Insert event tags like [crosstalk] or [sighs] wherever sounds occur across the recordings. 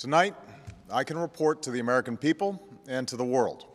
Tonight, I can report to the American people and to the world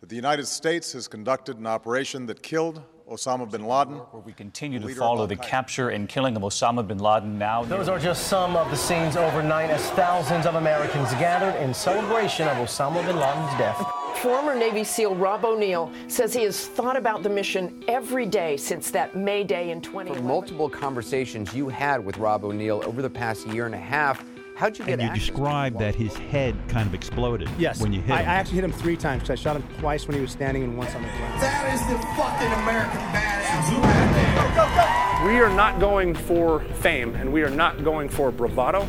that the United States has conducted an operation that killed Osama bin Laden. Where we continue to follow the capture and killing of Osama bin Laden now. Those are just some of the scenes overnight as thousands of Americans gathered in celebration of Osama bin Laden's death. Former Navy SEAL Rob O'Neill says he has thought about the mission every day since that May Day in 2011. multiple conversations you had with Rob O'Neill over the past year and a half. How'd you get And you access described that his head kind of exploded Yes. when you hit I, I actually hit him three times because I shot him twice when he was standing and once on the ground. That is the fucking American badass right there. We are not going for fame and we are not going for bravado.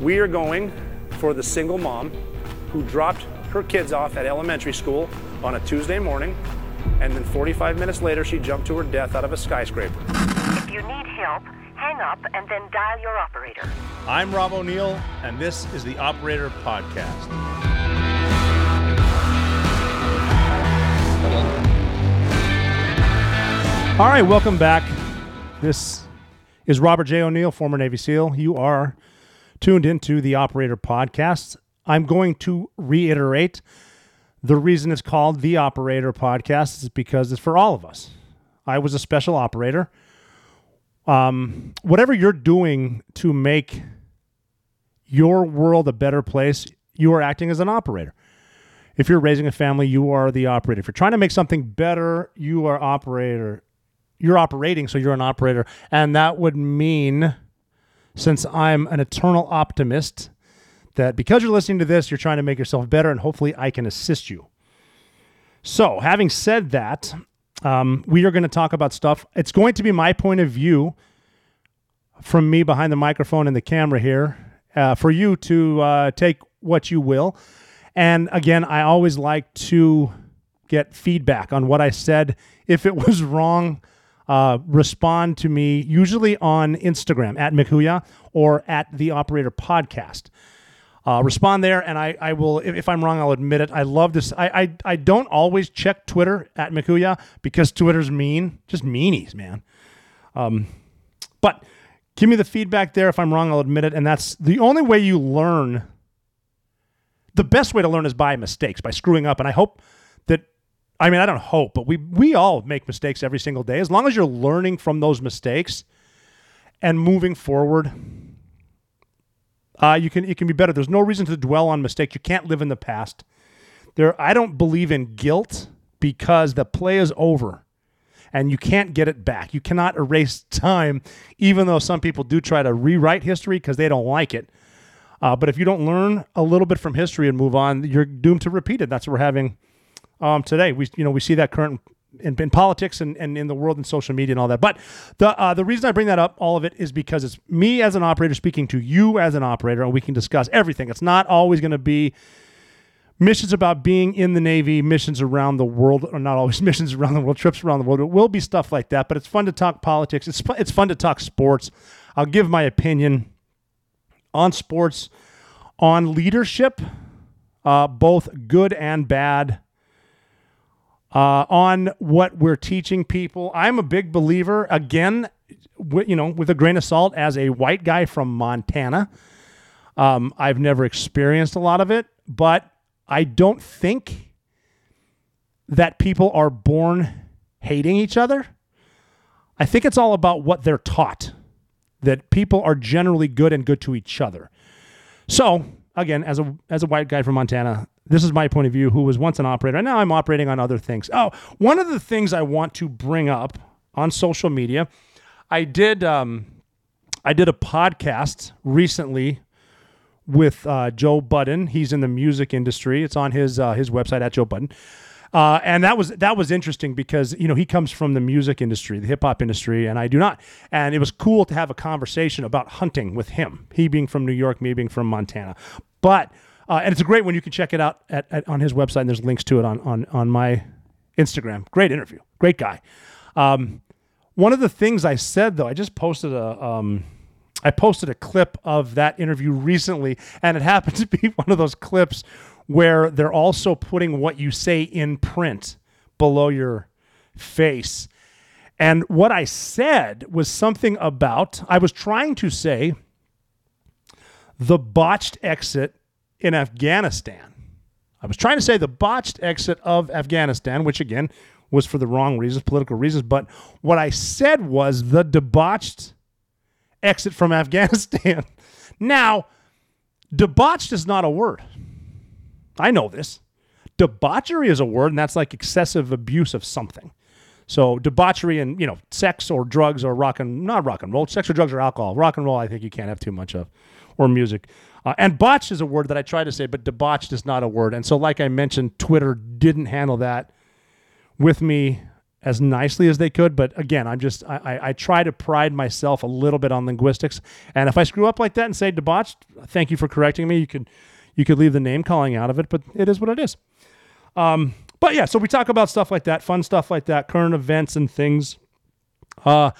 We are going for the single mom who dropped her kids off at elementary school on a Tuesday morning and then 45 minutes later she jumped to her death out of a skyscraper. If you need help, hang up and then dial your operator. I'm Rob O'Neill, and this is the Operator Podcast. All right, welcome back. This is Robert J. O'Neill, former Navy SEAL. You are tuned into the Operator Podcast. I'm going to reiterate the reason it's called the Operator Podcast is because it's for all of us. I was a special operator. Um, whatever you're doing to make your world a better place, you are acting as an operator. If you're raising a family, you are the operator. If you're trying to make something better, you are operator. You're operating, so you're an operator. And that would mean, since I'm an eternal optimist, that because you're listening to this, you're trying to make yourself better, and hopefully I can assist you. So, having said that, um, we are going to talk about stuff. It's going to be my point of view from me behind the microphone and the camera here uh, for you to uh, take what you will. And again, I always like to get feedback on what I said. If it was wrong, uh, respond to me usually on Instagram at mchooyah or at the Operator Podcast. Uh, respond there, and I, I will. If, if I'm wrong, I'll admit it. I love this. I, I I don't always check Twitter at mchooyah because Twitter's mean, just meanies, man. Um, but give me the feedback there. If I'm wrong, I'll admit it. And that's the only way you learn. The best way to learn is by mistakes, by screwing up. And I hope that, I mean, I don't hope, but we we all make mistakes every single day. As long as you're learning from those mistakes and moving forward, uh, you can it can be better. There's no reason to dwell on mistakes. You can't live in the past. There, I don't believe in guilt because the play is over and you can't get it back. You cannot erase [laughs] time, even though some people do try to rewrite history because they don't like it. Uh, but if you don't learn a little bit from history and move on, you're doomed to repeat it. That's what we're having um, today. We, you know, we see that current in, in politics and, and in the world and social media and all that. But the uh, the reason I bring that up, all of it, is because it's me as an operator speaking to you as an operator, and we can discuss everything. It's not always going to be missions about being in the Navy, missions around the world, or not always [laughs] missions around the world, trips around the world. It will be stuff like that, but it's fun to talk politics. It's, it's fun to talk sports. I'll give my opinion on sports, on leadership, uh, both good and bad, uh, on what we're teaching people. I'm a big believer, again, wi- you know, with a grain of salt, as a white guy from Montana. Um, I've never experienced a lot of it, but I don't think that people are born hating each other. I think it's all about what they're taught, that people are generally good and good to each other. So, again, as a as a white guy from Montana, this is my point of view, who was once an operator, and now I'm operating on other things. Oh, one of the things I want to bring up on social media, I did um, I did a podcast recently with uh, Joe Budden. He's in the music industry. It's on his uh, his website at Joe Budden. Uh, and that was that was interesting because you know he comes from the music industry, the hip hop industry, and I do not. And it was cool to have a conversation about hunting with him. He being from New York, me being from Montana. But uh, and it's a great one. You can check it out at, at, on his website. And there's links to it on on on my Instagram. Great interview. Great guy. Um, one of the things I said though, I just posted a um, I posted a clip of that interview recently, and it [laughs] happened to be one of those clips where they're also putting what you say in print below your face. And what I said was something about I was trying to say the botched exit in Afghanistan. I was trying to say the botched exit of Afghanistan, which again was for the wrong reasons, political reasons. But what I said was the debauched exit from [laughs] Afghanistan. now, debauched is not a word. I know this. Debauchery is a word, and that's like excessive abuse of something. So debauchery and you know sex or drugs or rock and not rock and roll, sex or drugs or alcohol. Rock and roll, I think you can't have too much of, or music. Uh, and botched is a word that I try to say, but debauched is not a word. And so, like I mentioned, Twitter didn't handle that with me as nicely as they could. But again, I'm just I, I, try to pride myself a little bit on linguistics. And if I screw up like that and say debauched, thank you for correcting me. You could you could leave the name calling out of it, but it is what it is. Um, but yeah, so we talk about stuff like that, fun stuff like that, current events and things. Uh,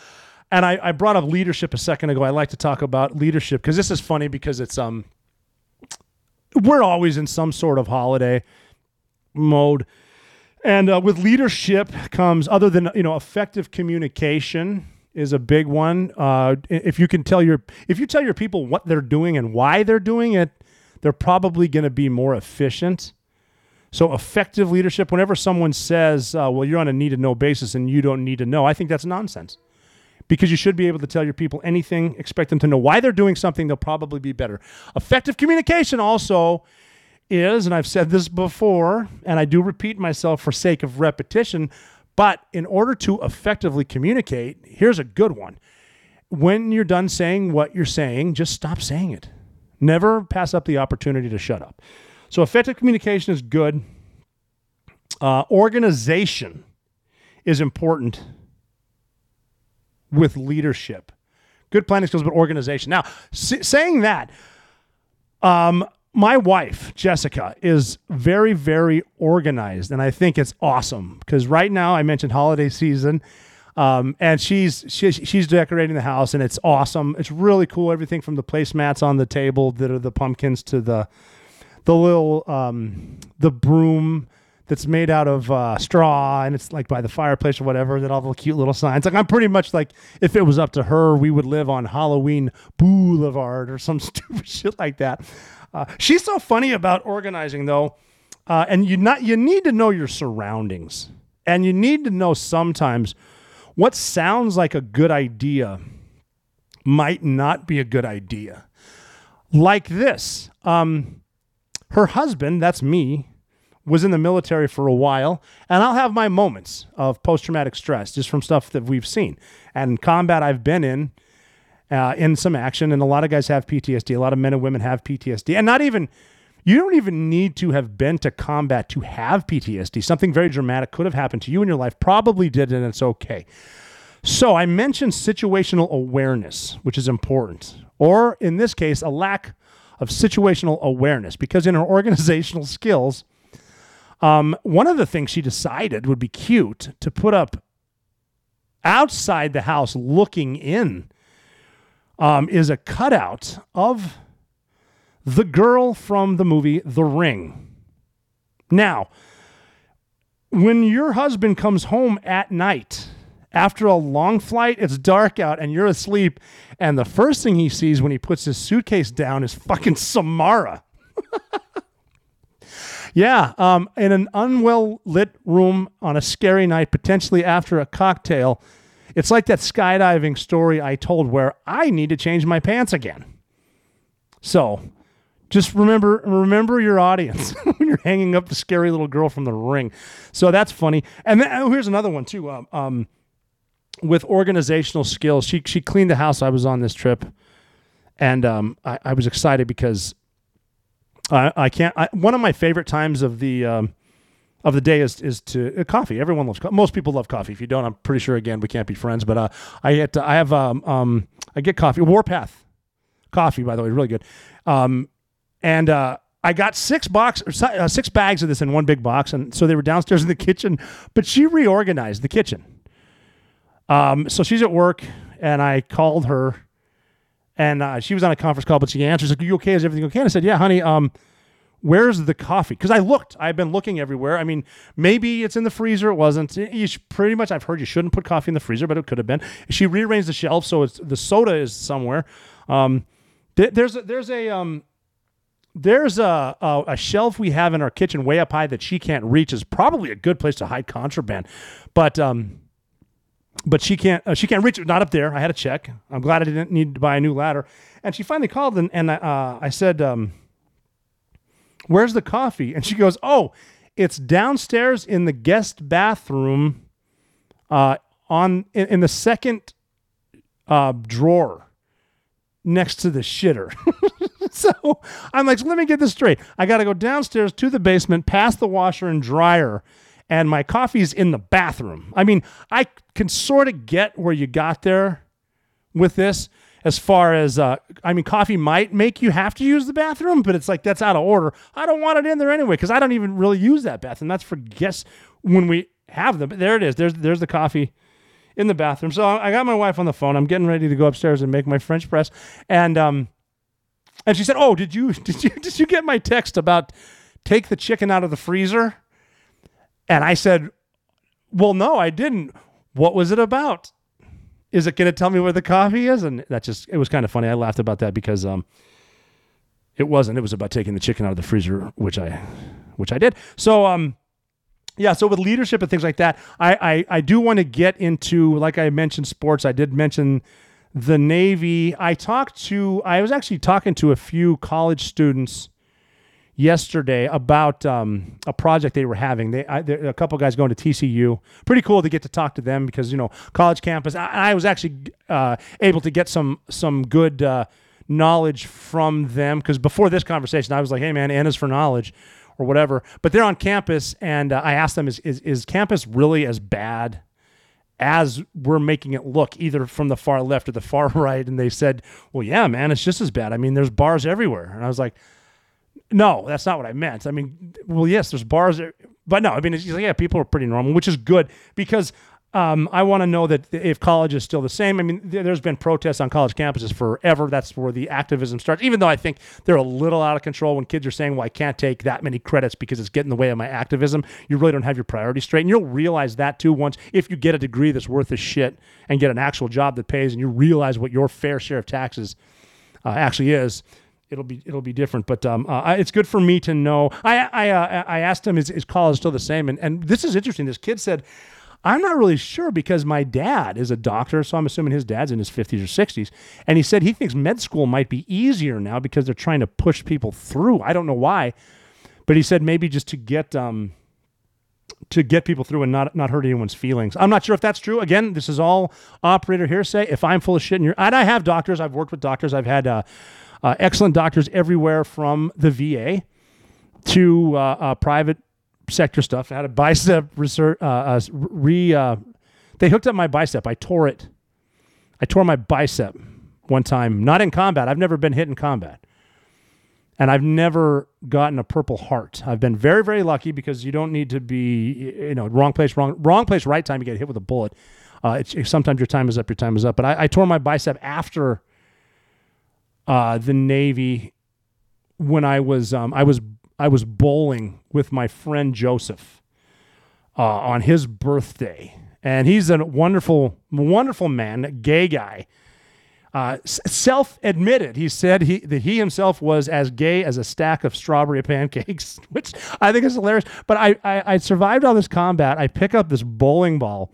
and I, I brought up leadership a second ago. I like to talk about leadership because this is funny because it's um we're always in some sort of holiday mode. And uh, with leadership comes other than you know effective communication is a big one. Uh, if you can tell your if you tell your people what they're doing and why they're doing it, they're probably going to be more efficient. So effective leadership. Whenever someone says, uh, "Well, you're on a need to know basis and you don't need to know," I think that's nonsense. Because you should be able to tell your people anything, expect them to know why they're doing something. They'll probably be better. Effective communication also is, and I've said this before, and I do repeat myself for sake of repetition, but in order to effectively communicate, here's a good one. When you're done saying what you're saying, just stop saying it. Never pass up the opportunity to shut up. So, effective communication is good. Uh, organization is important with leadership. Good planning skills, but organization. Now, s- saying that, um, my wife Jessica is very, very organized, and I think it's awesome because right now I mentioned holiday season. Um, and she's she's she's decorating the house, and it's awesome. It's really cool. Everything from the placemats on the table that are the pumpkins to the the little um, the broom that's made out of uh, straw and it's like by the fireplace or whatever that all the cute little signs. Like i'm pretty much like if it was up to her we would live on halloween boulevard or some [laughs] stupid shit like that. Uh, she's so funny about organizing though uh, and you not you need to know your surroundings. And you need to know sometimes what sounds like a good idea might not be a good idea. Like this um, her husband, that's me, was in the military for a while, and I'll have my moments of post traumatic stress just from stuff that we've seen. And combat I've been in, uh, in some action, and a lot of guys have PTSD. A lot of men and women have PTSD, and not even. You don't even need to have been to combat to have PTSD. Something very dramatic could have happened to you in your life, probably did, and it's okay. So I mentioned situational awareness, which is important, or in this case, a lack of situational awareness because in her [laughs] organizational skills, um, one of the things she decided would be cute to put up outside the house looking in um, is a cutout of the girl from the movie The Ring. Now, when your husband comes home at night, after a long flight, it's dark out and you're asleep. And the first thing he sees when he puts his suitcase down is fucking Samara. [laughs] yeah, um, in an unwell lit room on a scary night, potentially after a cocktail, it's like that skydiving story I told where I need to change my pants again. So just remember remember your audience [laughs] when you're hanging up the scary little girl from the ring. So that's funny. And then, oh, here's another one too. Um, um, with organizational skills. She she cleaned the house. I was on this trip, and um, I, I was excited because I I can't. I, one of my favorite times of the um, of the day is is to uh, coffee. Everyone loves co- most people love coffee. If you don't, I'm pretty sure again we can't be friends. But uh, I get I have um, um I get coffee. Warpath coffee, by the way, really good. Um, and uh, I got six box or uh, six bags of this in one big box, and so they were downstairs in the kitchen. But she reorganized the kitchen. Um, so she's at work, and I called her, and uh, she was on a conference call, but she answers like, "Are you okay? Is everything okay?" And I said, "Yeah, honey. Um, where's the coffee?" Because I looked. I've been looking everywhere. I mean, maybe it's in the freezer. It wasn't. You should, pretty much. I've heard you shouldn't put coffee in the freezer, but it could have been. She rearranged the shelf, so it's the soda is somewhere. Um, There- There's a, there's a um there's a, a a shelf we have in our kitchen way up high that she can't reach is probably a good place to hide contraband, but um but she can't uh, she can't reach it. Not up there. I had to check. I'm glad I didn't need to buy a new ladder. And she finally called and and uh, I said, um, "Where's the coffee?" And she goes, "Oh, it's downstairs in the guest bathroom, uh, on in, in the second uh, drawer next to the shitter." [laughs] so I'm like, so let me get this straight. I got to go downstairs to the basement, past the washer and dryer, and my coffee's in the bathroom. I mean, I can sort of get where you got there with this as far as uh, I mean, coffee might make you have to use the bathroom, but it's like that's out of order. I don't want it in there anyway because I don't even really use that bathroom. That's for guests when we have them. But there it is. There's there's the coffee in the bathroom. So I got my wife on the phone. I'm getting ready to go upstairs and make my French press, and um, and she said, "Oh, did you [laughs] did you did you get my text about take the chicken out of the freezer?" And I said, "Well, no, I didn't. What was it about? Is it going to tell me where the coffee is?" And that just it was kind of funny. I laughed about that because um it wasn't. It was about taking the chicken out of the freezer, which I which I did. So um yeah, so with leadership and things like that, I I, I do want to get into like I mentioned sports. I did mention the Navy. I talked to I was actually talking to a few college students yesterday about um, a project they were having. They I, a couple guys going to TCU. Pretty cool to get to talk to them because you know college campus. I, I was actually uh, able to get some some good uh, knowledge from them because before this conversation, I was like, "Hey man, is for knowledge." Or whatever, but they're on campus, and uh, I asked them, "Is is, is campus really as bad as we're making it look, either from the far left or the far [laughs] right. And they said, well, yeah, man, it's just as bad. I mean, there's bars everywhere. And I was like, no, that's not what I meant. I mean, well, yes, there's bars, there, but no, I mean, like, yeah, people are pretty normal, which is good because um, I want to know that if college is still the same. I mean, there's been protests on college campuses forever. That's where the activism starts. Even though I think they're a little out of control when kids are saying, "Well, I can't take that many credits because it's getting in the way of my activism." You really don't have your priorities straight, and you'll realize that too once if you get a degree that's worth a shit and get an actual job that pays, and you realize what your fair share of taxes uh, actually is it'll be it'll be different. But um, uh, it's good for me to know. I I uh, I asked him is, is college still the same? And and this is interesting. This kid said. I'm not really sure because my dad is a doctor, so I'm assuming his dad's in his 50s or 60s. And he said he thinks med school might be easier now because they're trying to push people through. I don't know why, but he said maybe just to get um, to get people through and not not hurt anyone's feelings. I'm not sure if that's true. Again, this is all operator hearsay. If I'm full of shit, and you're, and I have doctors. I've worked with doctors. I've had uh, uh, excellent doctors everywhere from the VA to uh, uh, private sector stuff. I had a bicep research, uh, uh, re. Uh, they hooked up my bicep. I tore it. I tore my bicep one time, not in combat. I've never been hit in combat and I've never gotten a Purple Heart. I've been very, very lucky because you don't need to be, you know, wrong place, wrong, wrong place, right time. You get hit with a bullet. Sometimes your time is up, your time is up. But I, I tore my bicep after uh, the Navy when I was, um, I was, I was bowling with my friend Joseph uh, on his birthday, and he's a wonderful, wonderful man, gay guy uh, self-admitted. He said he that he himself was as gay as a stack of strawberry [laughs] pancakes, which I think is hilarious. But I, I I survived all this combat. I pick up this bowling ball,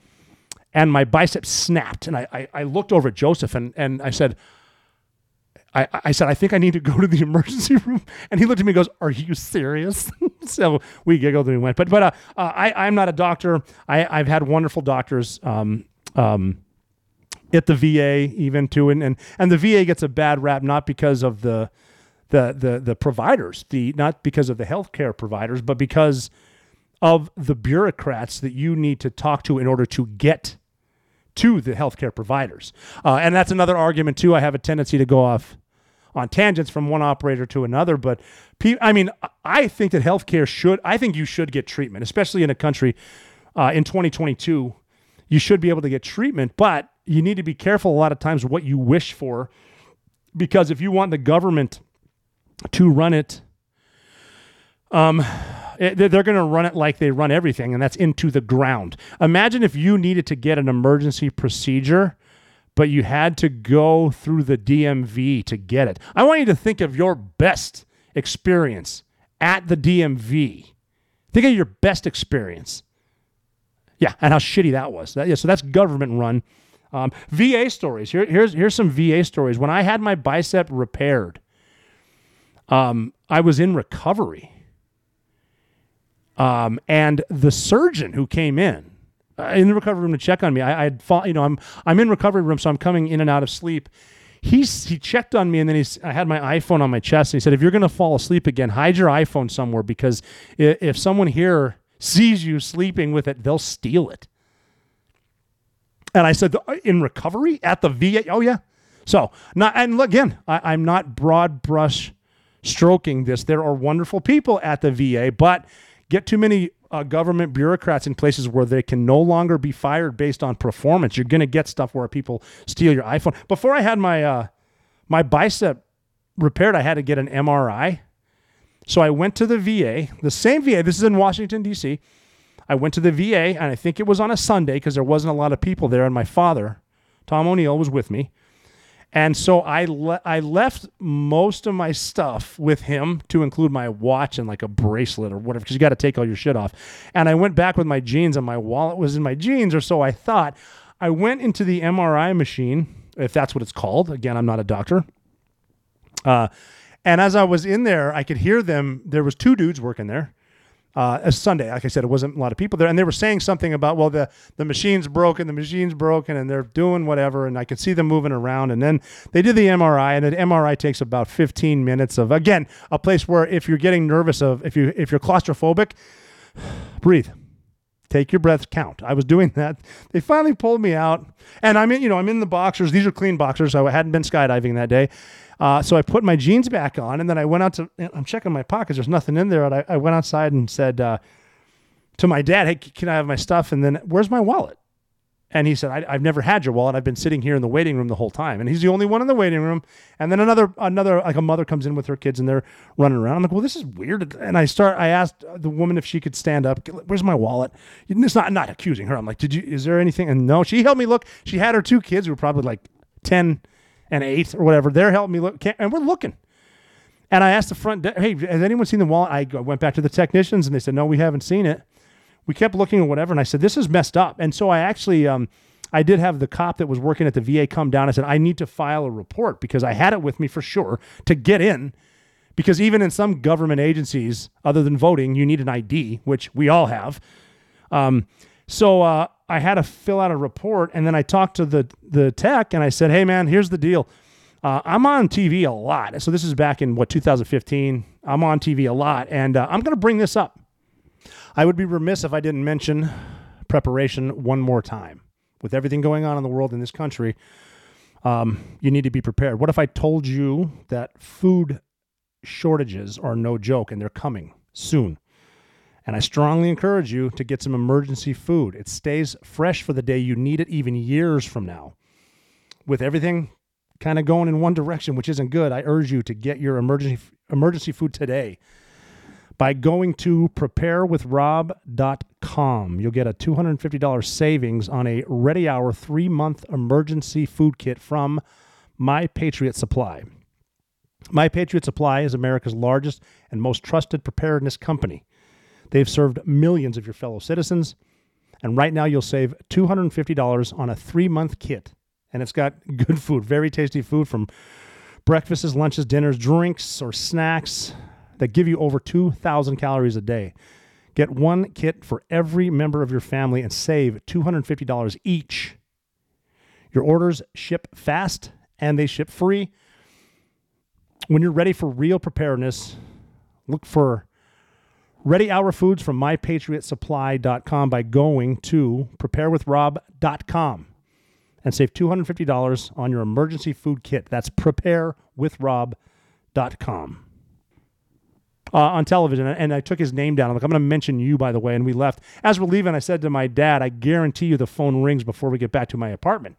and my bicep snapped. And I I, I looked over at Joseph and and I said. I, I said, I think I need to go to the [laughs] emergency room. And he looked at me and goes, Are you serious? [laughs] so we giggled and we went. But but uh, uh, I, I'm not a doctor. I, I've had wonderful doctors. Um, um, at the VA even too and, and and the VA gets a bad rap not because of the the the the providers the not because of the healthcare providers but because of the bureaucrats that you need to talk to in order to get to the healthcare providers uh, and that's another argument too I have a tendency to go off on tangents from one operator to another but I mean I think that healthcare should I think you should get treatment especially in a country uh, in 2022 you should be able to get treatment, but you need to be careful a lot of times what you wish for because if you want the government to run it, um, it- they're going to run it like they run everything, and that's into the ground. Imagine if you needed to get an emergency procedure but you had to go through the DMV to get it. I want you to think of your best experience at the DMV. Think of your best experience. Yeah, and how shitty that was. That, yeah, so that's government run. Um, VA stories. Here, here's here's some VA stories. When I had my bicep repaired, um, I was in recovery, um, and the surgeon who came in in the recovery room to check on me, I, I'd fall, you know, I'm I'm in recovery room, so I'm coming in and out of sleep. He's he checked on me, and then he's I had my iPhone on my chest, and he said, "If you're gonna fall asleep again, hide your iPhone somewhere because if, if someone here sees you sleeping with it, they'll steal it." And I said, "Uh, "In recovery at the VA? Oh yeah." So not and again, I, I'm not broad brush stroking this. There are wonderful people at the VA, but get too many uh, government bureaucrats in places where they can no longer be fired based on performance. You're going to get stuff where people steal your iPhone. Before I had my uh, my bicep repaired, I had to get an MRI. So I went to the VA, the same VA. This is in Washington D.C. I went to the VA, and I think it was on a Sunday because there wasn't a lot of people there, and my father, Tom O'Neill, was with me. And so I le- I left most of my stuff with him to include my watch and like a bracelet or whatever because you got to take all your shit off. And I went back with my jeans and my wallet was in my jeans or so I thought. I went into the MRI machine, if that's what it's called. Again, I'm not a doctor. Uh, and as I was in there, I could hear them. There was two dudes working there. Uh, a Sunday, like I said, it wasn't a lot of people there, and they were saying something about, well, the the machine's broken, the machine's broken, and they're doing whatever, and I could see them moving around, and then they did the MRI, and the MRI takes about 15 minutes of again a place where if you're getting nervous of if you if you're claustrophobic, [sighs] breathe, take your breaths, count. I was doing [laughs] that. They finally pulled me out, and I'm in, you know, I'm in the boxers. These are clean boxers. I hadn't been skydiving that day. Uh, so I put my jeans back on, and then I went out to. I'm checking my pockets. There's nothing in there. And I, I went outside and said uh, to my dad, "Hey, can I have my stuff?" And then, "Where's my wallet?" And he said, I, "I've never had your wallet. I've been sitting here in the waiting room the whole time." And he's the only one in the waiting room. And then another, another, like a mother comes in with her kids, and they're running around. I'm like, "Well, this is weird." And I start. I asked the woman if she could stand up. Where's my wallet? It's not not accusing her. I'm like, "Did you? Is there anything?" And no, she helped me look. She had her two kids who were probably like ten and eight or whatever. They're helping me look, and we're looking. And I asked the front, de- hey, has anyone seen the wallet? I went back to the technicians, and they said, no, we haven't seen it. We kept looking or whatever, and I said, this is messed up. And so I actually, um, I did have the cop that was working at the VA come down. I said, I need to file a report because I had it with me for sure to get in. Because even in some government agencies, other than voting, you need an ID, which we all have. Um, so uh, I had to fill out a report, and then I talked to the the tech, and I said, "Hey, man, here's the deal. Uh, I'm on TV a lot. So this is back in what 2015. I'm on TV a lot, and uh, I'm going to bring this up. I would be remiss if I didn't mention preparation one more time. With everything going on in the world in this country, um, you need to be prepared. What if I told you that food shortages are no joke and they're coming soon? And I strongly encourage you to get some emergency food. It stays fresh for the day you need it, even years from now. With everything kind of going in one direction, which isn't good, I urge you to get your emergency emergency food today by going to preparewithrob.com. You'll get a $250 savings on a Ready Hour three month emergency food kit from My Patriot Supply. My Patriot Supply is America's largest and most trusted preparedness company. They've served millions of your fellow citizens. And right now, you'll save $250 on a three month kit. And it's got good food, very tasty food from breakfasts, lunches, dinners, drinks, or snacks that give you over 2,000 calories a day. Get one kit for every member of your family and save $250 each. Your orders ship fast and they ship free. When you're ready for real preparedness, look for Ready Hour Foods from MyPatriotSupply.com by going to preparewithrob.com and save $250 on your emergency food kit. That's preparewithrob.com. Uh, on television, and I took his name down. I'm like, I'm going to mention you, by the way. And we left. As we're leaving, I said to my dad, I guarantee you the phone rings before we get back to my apartment.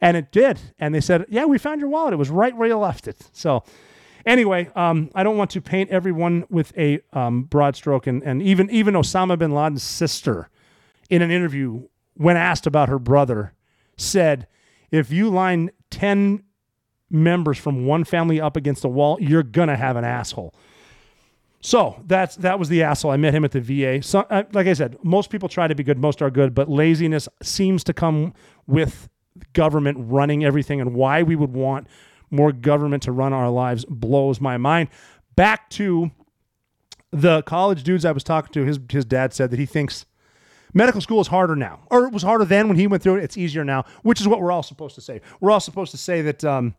And it did. And they said, Yeah, we found your wallet. It was right where you left it. So, anyway, um, I don't want to paint everyone with a um, broad stroke. And, and even, even Osama bin Laden's sister, in an interview, when asked about her brother, said, if you line 10 members from one family up against a wall, you're going to have an asshole. So that's that was the asshole. I met him at the VA. So, uh, like I said, most people try to be good, most are good, but laziness seems to come with government running everything, and why we would want more government to run our lives blows my mind. Back to the college dudes I was talking to. His his dad said that he thinks medical school is harder now, or it was harder then when he went through it. It's easier now, which is what we're all supposed to say. We're all supposed to say that. Um,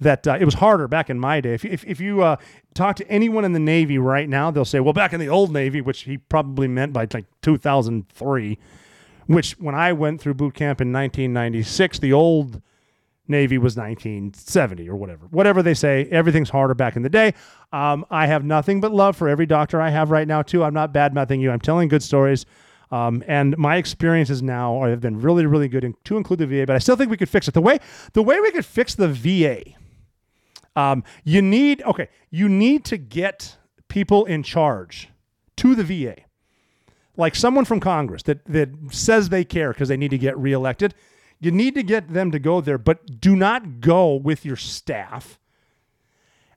that uh, it was harder back in my day. If, if, if you uh, talk to anyone in the Navy right now, they'll say, well, back in the old Navy, which he probably meant by like 2003, which when I went through boot camp in 1996, the old Navy was 1970 or whatever. Whatever they say, everything's harder back in the day. Um, I have nothing but love for every doctor I have right now, too. I'm not bad mouthing you, I'm telling good stories. Um, and my experiences now have been really, really good, to include the VA. But I still think we could fix it. The way the way we could fix the VA um, you need okay, you need to get people in charge to the VA, like someone from Congress that that says they care because they need to get reelected. You need to get them to go there, but do not go with your staff,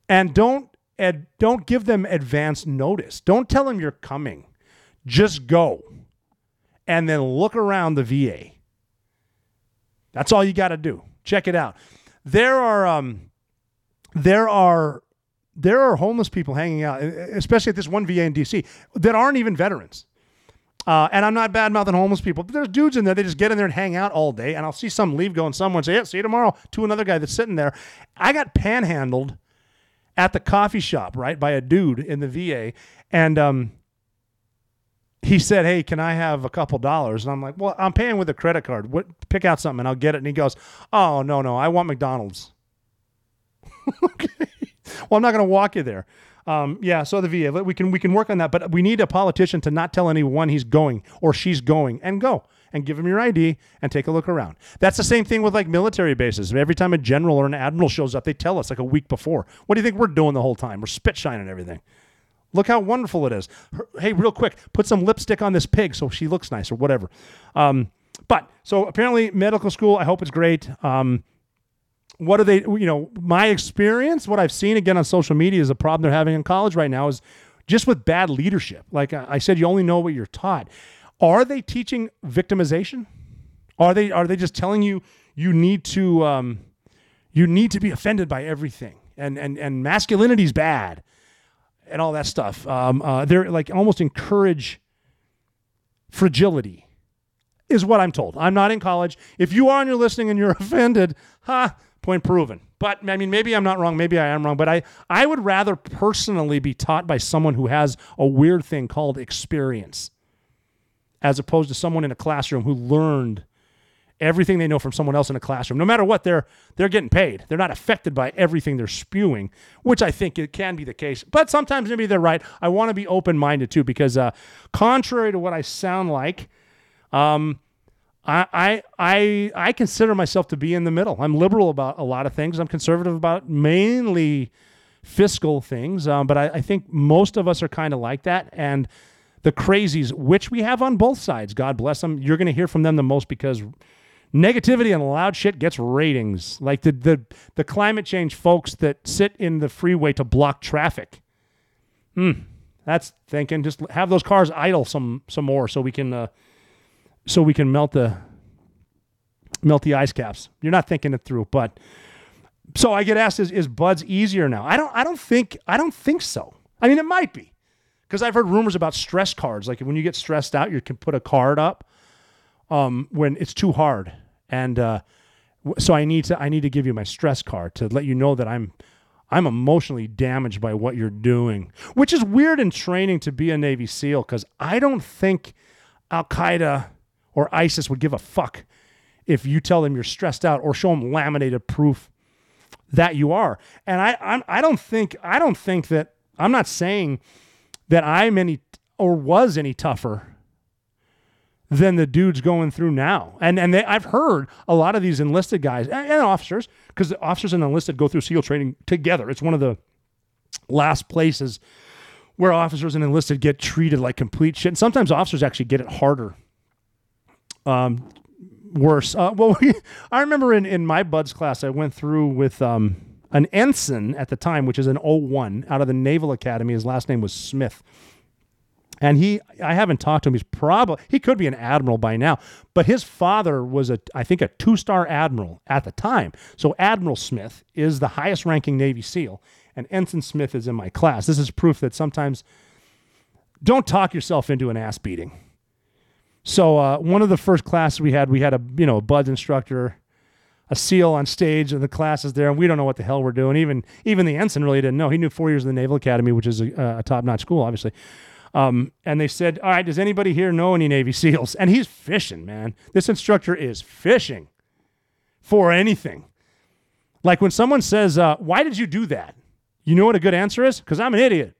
and don't ed, don't give them advance notice. Don't tell them you're coming. Just go, and then look around the VA. That's all you got to do. Check it out. There are um, there are there are homeless people hanging out, especially at this one VA in DC, that aren't even veterans. Uh, and I'm not bad mouthing homeless people, but there's dudes in there. They just get in there and hang out all day. And I'll see some leave going someone say, yeah, see you tomorrow to another guy that's sitting there. I got panhandled at the coffee shop, right, by a dude in the VA. And um, he said, hey, can I have a couple dollars? And I'm like, well, I'm paying with a credit card. What, pick out something and I'll get it. And he goes, oh, no, no, I want McDonald's. [laughs] okay. Well, I'm not going to walk you there. Um, yeah, so the VA, we can we can work on that, but we need a politician to not tell anyone he's going or she's going and go and give him your ID and take a look around. That's the same thing with like military bases. Every time a general or an admiral shows up, they tell us like a week before. What do you think we're doing the whole time? We're spit shining everything. Look how wonderful it is. Hey, real quick, put some lipstick on this pig so she looks nice or whatever. Um, but so apparently, medical school. I hope it's great. Um, what are they you know my experience what i've seen again on social media is a problem they're having in college right now is just with bad leadership. Like i said you only know what you're taught. Are they teaching victimization? Are they are they just telling you you need to um, you need to be offended by everything and and and masculinity's bad and all that stuff. Um, uh, they're like almost encourage fragility is what i'm told. I'm not in college. If you are and you're listening and you're [laughs] offended ha huh, Point proven. But I mean, maybe I'm not wrong. Maybe I am wrong. But I, I would rather personally be taught by someone who has a weird thing called experience as opposed to someone in a classroom who learned everything they know from someone else in a classroom. No matter what, they're they're getting paid. They're not affected by everything they're spewing, which I think it can be the case. But sometimes maybe they're right. I want to be open minded too, because uh, contrary to what I sound like, um, I, I, I consider myself to be in the middle. I'm liberal about a lot of things. I'm conservative about mainly fiscal things, um, but I, I think most of us are kind of like that. And the crazies, which we have on both sides, God bless them, you're going to hear from them the most because negativity and loud shit gets ratings. Like the, the, the climate change folks that sit in the freeway to block traffic. Hmm, that's thinking. Just have those cars idle some some more so we can. Uh, so we can melt the melt the ice caps. You're not thinking it through, but so I get asked, is, is BUD/S easier now? I don't I don't think I don't think so. I mean, it might be because I've heard rumors about stress cards. Like when you get stressed out, you can put a card up um, when it's too hard, and uh, so I need to I need to give you my stress card to let you know that I'm I'm emotionally damaged by what you're doing, which is weird in training to be a Navy SEAL because I don't think Al Qaeda or ISIS would give a fuck if you tell them you're stressed out or show them laminated proof that you are. And I I'm, I don't think I don't think that I'm not saying that I'm any or was any tougher than the dudes going through now. And and they, I've heard a lot of these enlisted guys and, and officers because officers and enlisted go through SEAL training together. It's one of the last places where officers and enlisted get treated like complete shit. And sometimes officers actually get it harder um, worse. Uh, well, [laughs] I remember in, in my BUD/S class, I went through with um, an ensign at the time, which is an 01 out of the Naval Academy. His last name was Smith. And he, I haven't talked to him. He's probably, he could be an admiral by now, but his father was a, I think, a two star admiral at the time. So Admiral Smith is the highest ranking Navy SEAL, and Ensign Smith is in my class. This is proof that sometimes don't talk yourself into an ass beating. So uh, one of the first classes we had, we had a you know a BUD/S instructor, a SEAL on stage, and the class is there, and we don't know what the hell we're doing. Even even the ensign really didn't know. He knew four years in the Naval Academy, which is a, a top notch school, obviously. Um, and they said, "All right, does anybody here know any Navy [laughs] SEALs?" And he's fishing, man. This instructor is fishing for anything. Like when someone says, uh, "Why did you do that?" You know what a good answer is? Because I'm an idiot.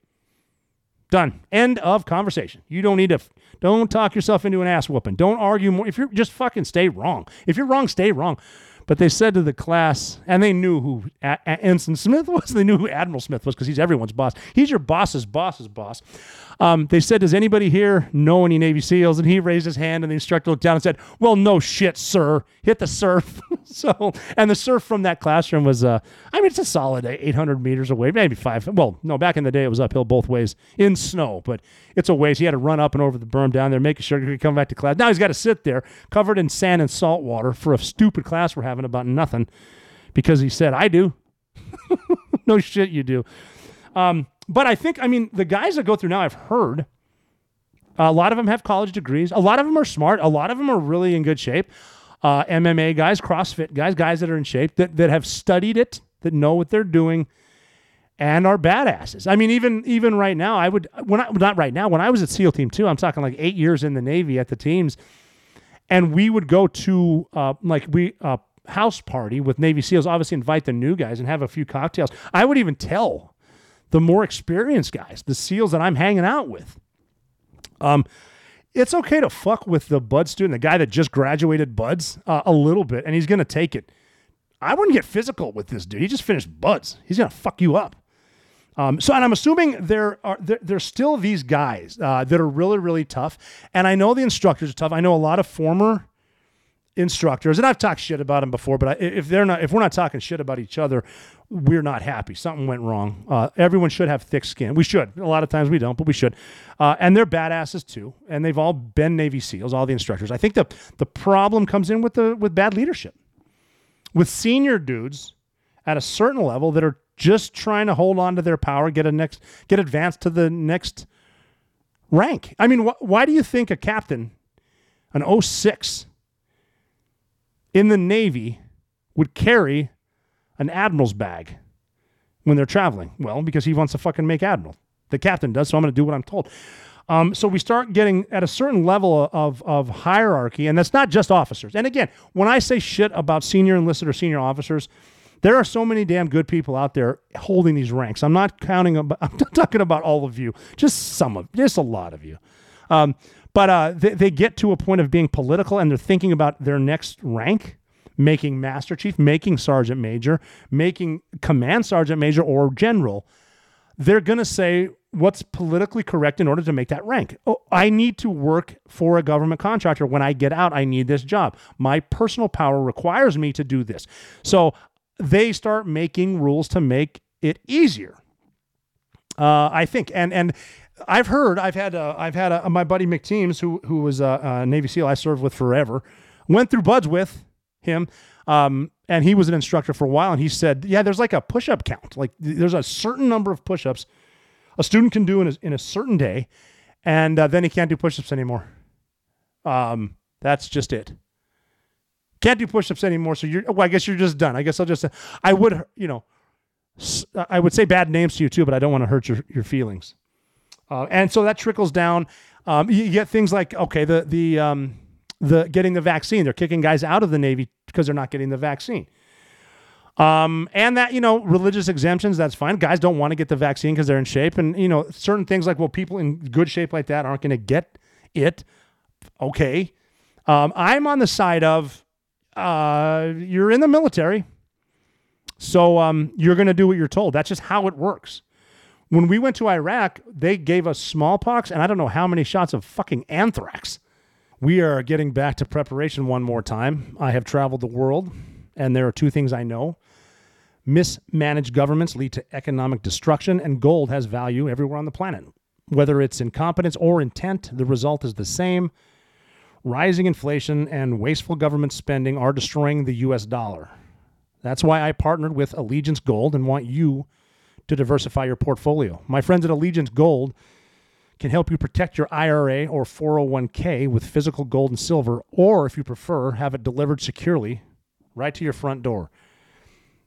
Done. End of conversation. You don't need to. Don't talk yourself into an ass whooping. Don't argue more. If you're just fucking stay wrong. If you're wrong, stay wrong. But they said to the class, and they knew who a- a- Ensign Smith was. [laughs] They knew who Admiral Smith was because he's everyone's boss. He's your boss's boss's boss. Um, they said, "Does anybody here know any Navy SEALs?" And he raised his hand, and the instructor looked down and said, "Well, no shit, sir. Hit the surf." [laughs] [laughs] so, and the surf from that classroom was, uh, I mean, it's a solid 800 meters away, maybe five. Well, no, back in the day it was uphill both ways in snow, but it's a ways. He had to run up and over the berm down there, making sure he could come back to class. Now he's got to sit there, covered in sand and salt water, for a stupid class we're having about nothing, because he said, "I do." [laughs] no shit, you do. Um, but I think, I mean, the guys that go through now, I've heard a lot of them have college degrees. A lot of them are smart. A lot of them are really in good shape. Uh, MMA guys, CrossFit guys, guys that are in shape that, that have studied it, that know what they're doing, and are badasses. I mean, even even right now, I would when I not right now when I was at SEAL Team Two, I'm talking like eight years in the Navy at the teams, and we would go to uh, like we uh, house party with Navy SEALs. Obviously, invite the new guys and have a few cocktails. I would even tell the more experienced guys, the SEALs that I'm hanging out with. Um, it's okay to fuck with the Bud student, the guy that just graduated BUD/S, uh, a little bit, and he's going to take it. I wouldn't get physical with this dude. He just finished BUD/S. He's going to fuck you up. Um, so, and I'm assuming there are there, there's still these guys uh, that are really really tough, and I know the instructors are tough. I know a lot of former instructors, and I've talked shit about them before. But I, if they're not, if we're not talking shit about each other, we're not happy. Something went wrong. Uh, everyone should have thick skin. We should. A lot of times we don't, but we should. Uh, and they're badasses too. And they've all been Navy SEALs. All the instructors. I think the the problem comes in with the with bad leadership, with senior dudes at a certain level that are just trying to hold on to their power, get a next, get advanced to the next rank. I mean, wh- why do you think a captain, an 06 in the Navy, would carry an admiral's bag when they're traveling? Well, because he wants to fucking make admiral. The captain does, so I'm going to do what I'm told. Um, so we start getting at a certain level of, of hierarchy, and that's not just officers. And again, when I say shit about senior enlisted or senior officers, there are so many damn good people out there holding these ranks. I'm not counting. About, [laughs] I'm not talking about all of you, just some of, just a lot of you. Um, but uh, they, they get to a point of being political, and they're thinking about their next rank, making master chief, making sergeant major, making command sergeant major or general. They're going to say what's politically correct in order to make that rank. Oh, I need to work for a government contractor. When I get out, I need this job. My personal power requires me to do this. So they start making rules to make it easier. Uh, I think, and and I've heard, I've had, uh, I've had a, my buddy McTeams, who who was a, a, Navy SEAL I served with forever, went through BUD/S with him, um, and he was an instructor for a while, and he said, yeah, there's like a push-up count, like there's a certain number of push-ups a student can do in a, in a certain day, and uh, then he can't do push-ups anymore. Um, that's just it. Can't do push-ups anymore. So you're, well, I guess you're just done. I guess I'll just, I would, you know, I would say bad names to you too, but I don't want to hurt your, your feelings. Uh, and so that trickles down. Um, you get things like, okay, the, the, um, the getting the vaccine, they're kicking guys out of the Navy because they're not getting the vaccine. Um, and that, you know, religious exemptions, that's fine. Guys don't want to get the vaccine because they're in shape. And, you know, certain things like, well, people in good shape like that aren't going to get it. Okay. Um, I'm on the side of uh, you're in the military. So um, you're going to do what you're told. That's just how it works. When we went to Iraq, they gave us smallpox and I don't know how many shots of fucking anthrax. We are getting back to preparation one more time. I have traveled the world, and there are two things I know. Mismanaged governments lead to economic destruction, and gold has value everywhere on the planet. Whether it's incompetence or intent, the result is the same. Rising inflation and wasteful government spending are destroying the US dollar. That's why I partnered with Allegiance Gold and want you to diversify your portfolio. My friends at Allegiance Gold can help you protect your IRA or 401k with physical gold and silver, or if you prefer, have it delivered securely right to your front door.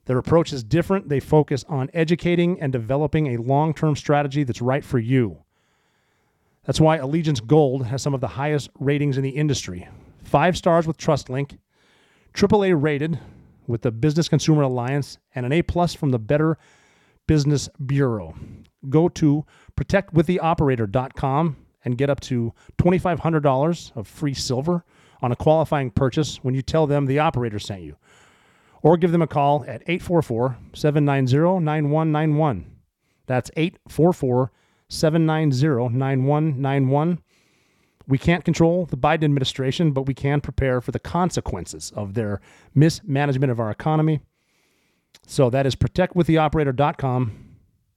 Their approach is different. They focus on educating and developing a long term strategy that's right for you. That's why Allegiance Gold has some of the highest ratings in the industry. Five stars with TrustLink, AAA rated with the Business Consumer Alliance, and an A plus from the Better Business Bureau. Go to protectwiththeoperator.com and get up to $2,500 of free silver on a qualifying purchase when you tell them the operator sent you. Or give them a call at 844 790 9191. That's 844 790 9191. We can't control the Biden administration, but we can prepare for the consequences of their mismanagement of our economy. So that is protectwiththeoperator.com.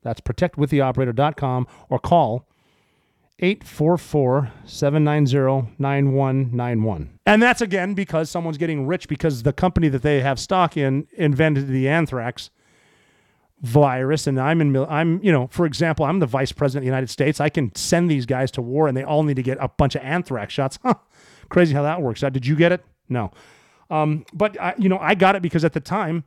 That's protectwiththeoperator.com or call 844 790 9191. And that's again because someone's getting rich because the company that they have stock in invented the anthrax virus and I'm in I'm you know for example I'm the vice president of the United States I can send these guys to war and they all need to get a bunch of anthrax shots huh. crazy how that works out did you get it no um, but I, you know I got it because at the time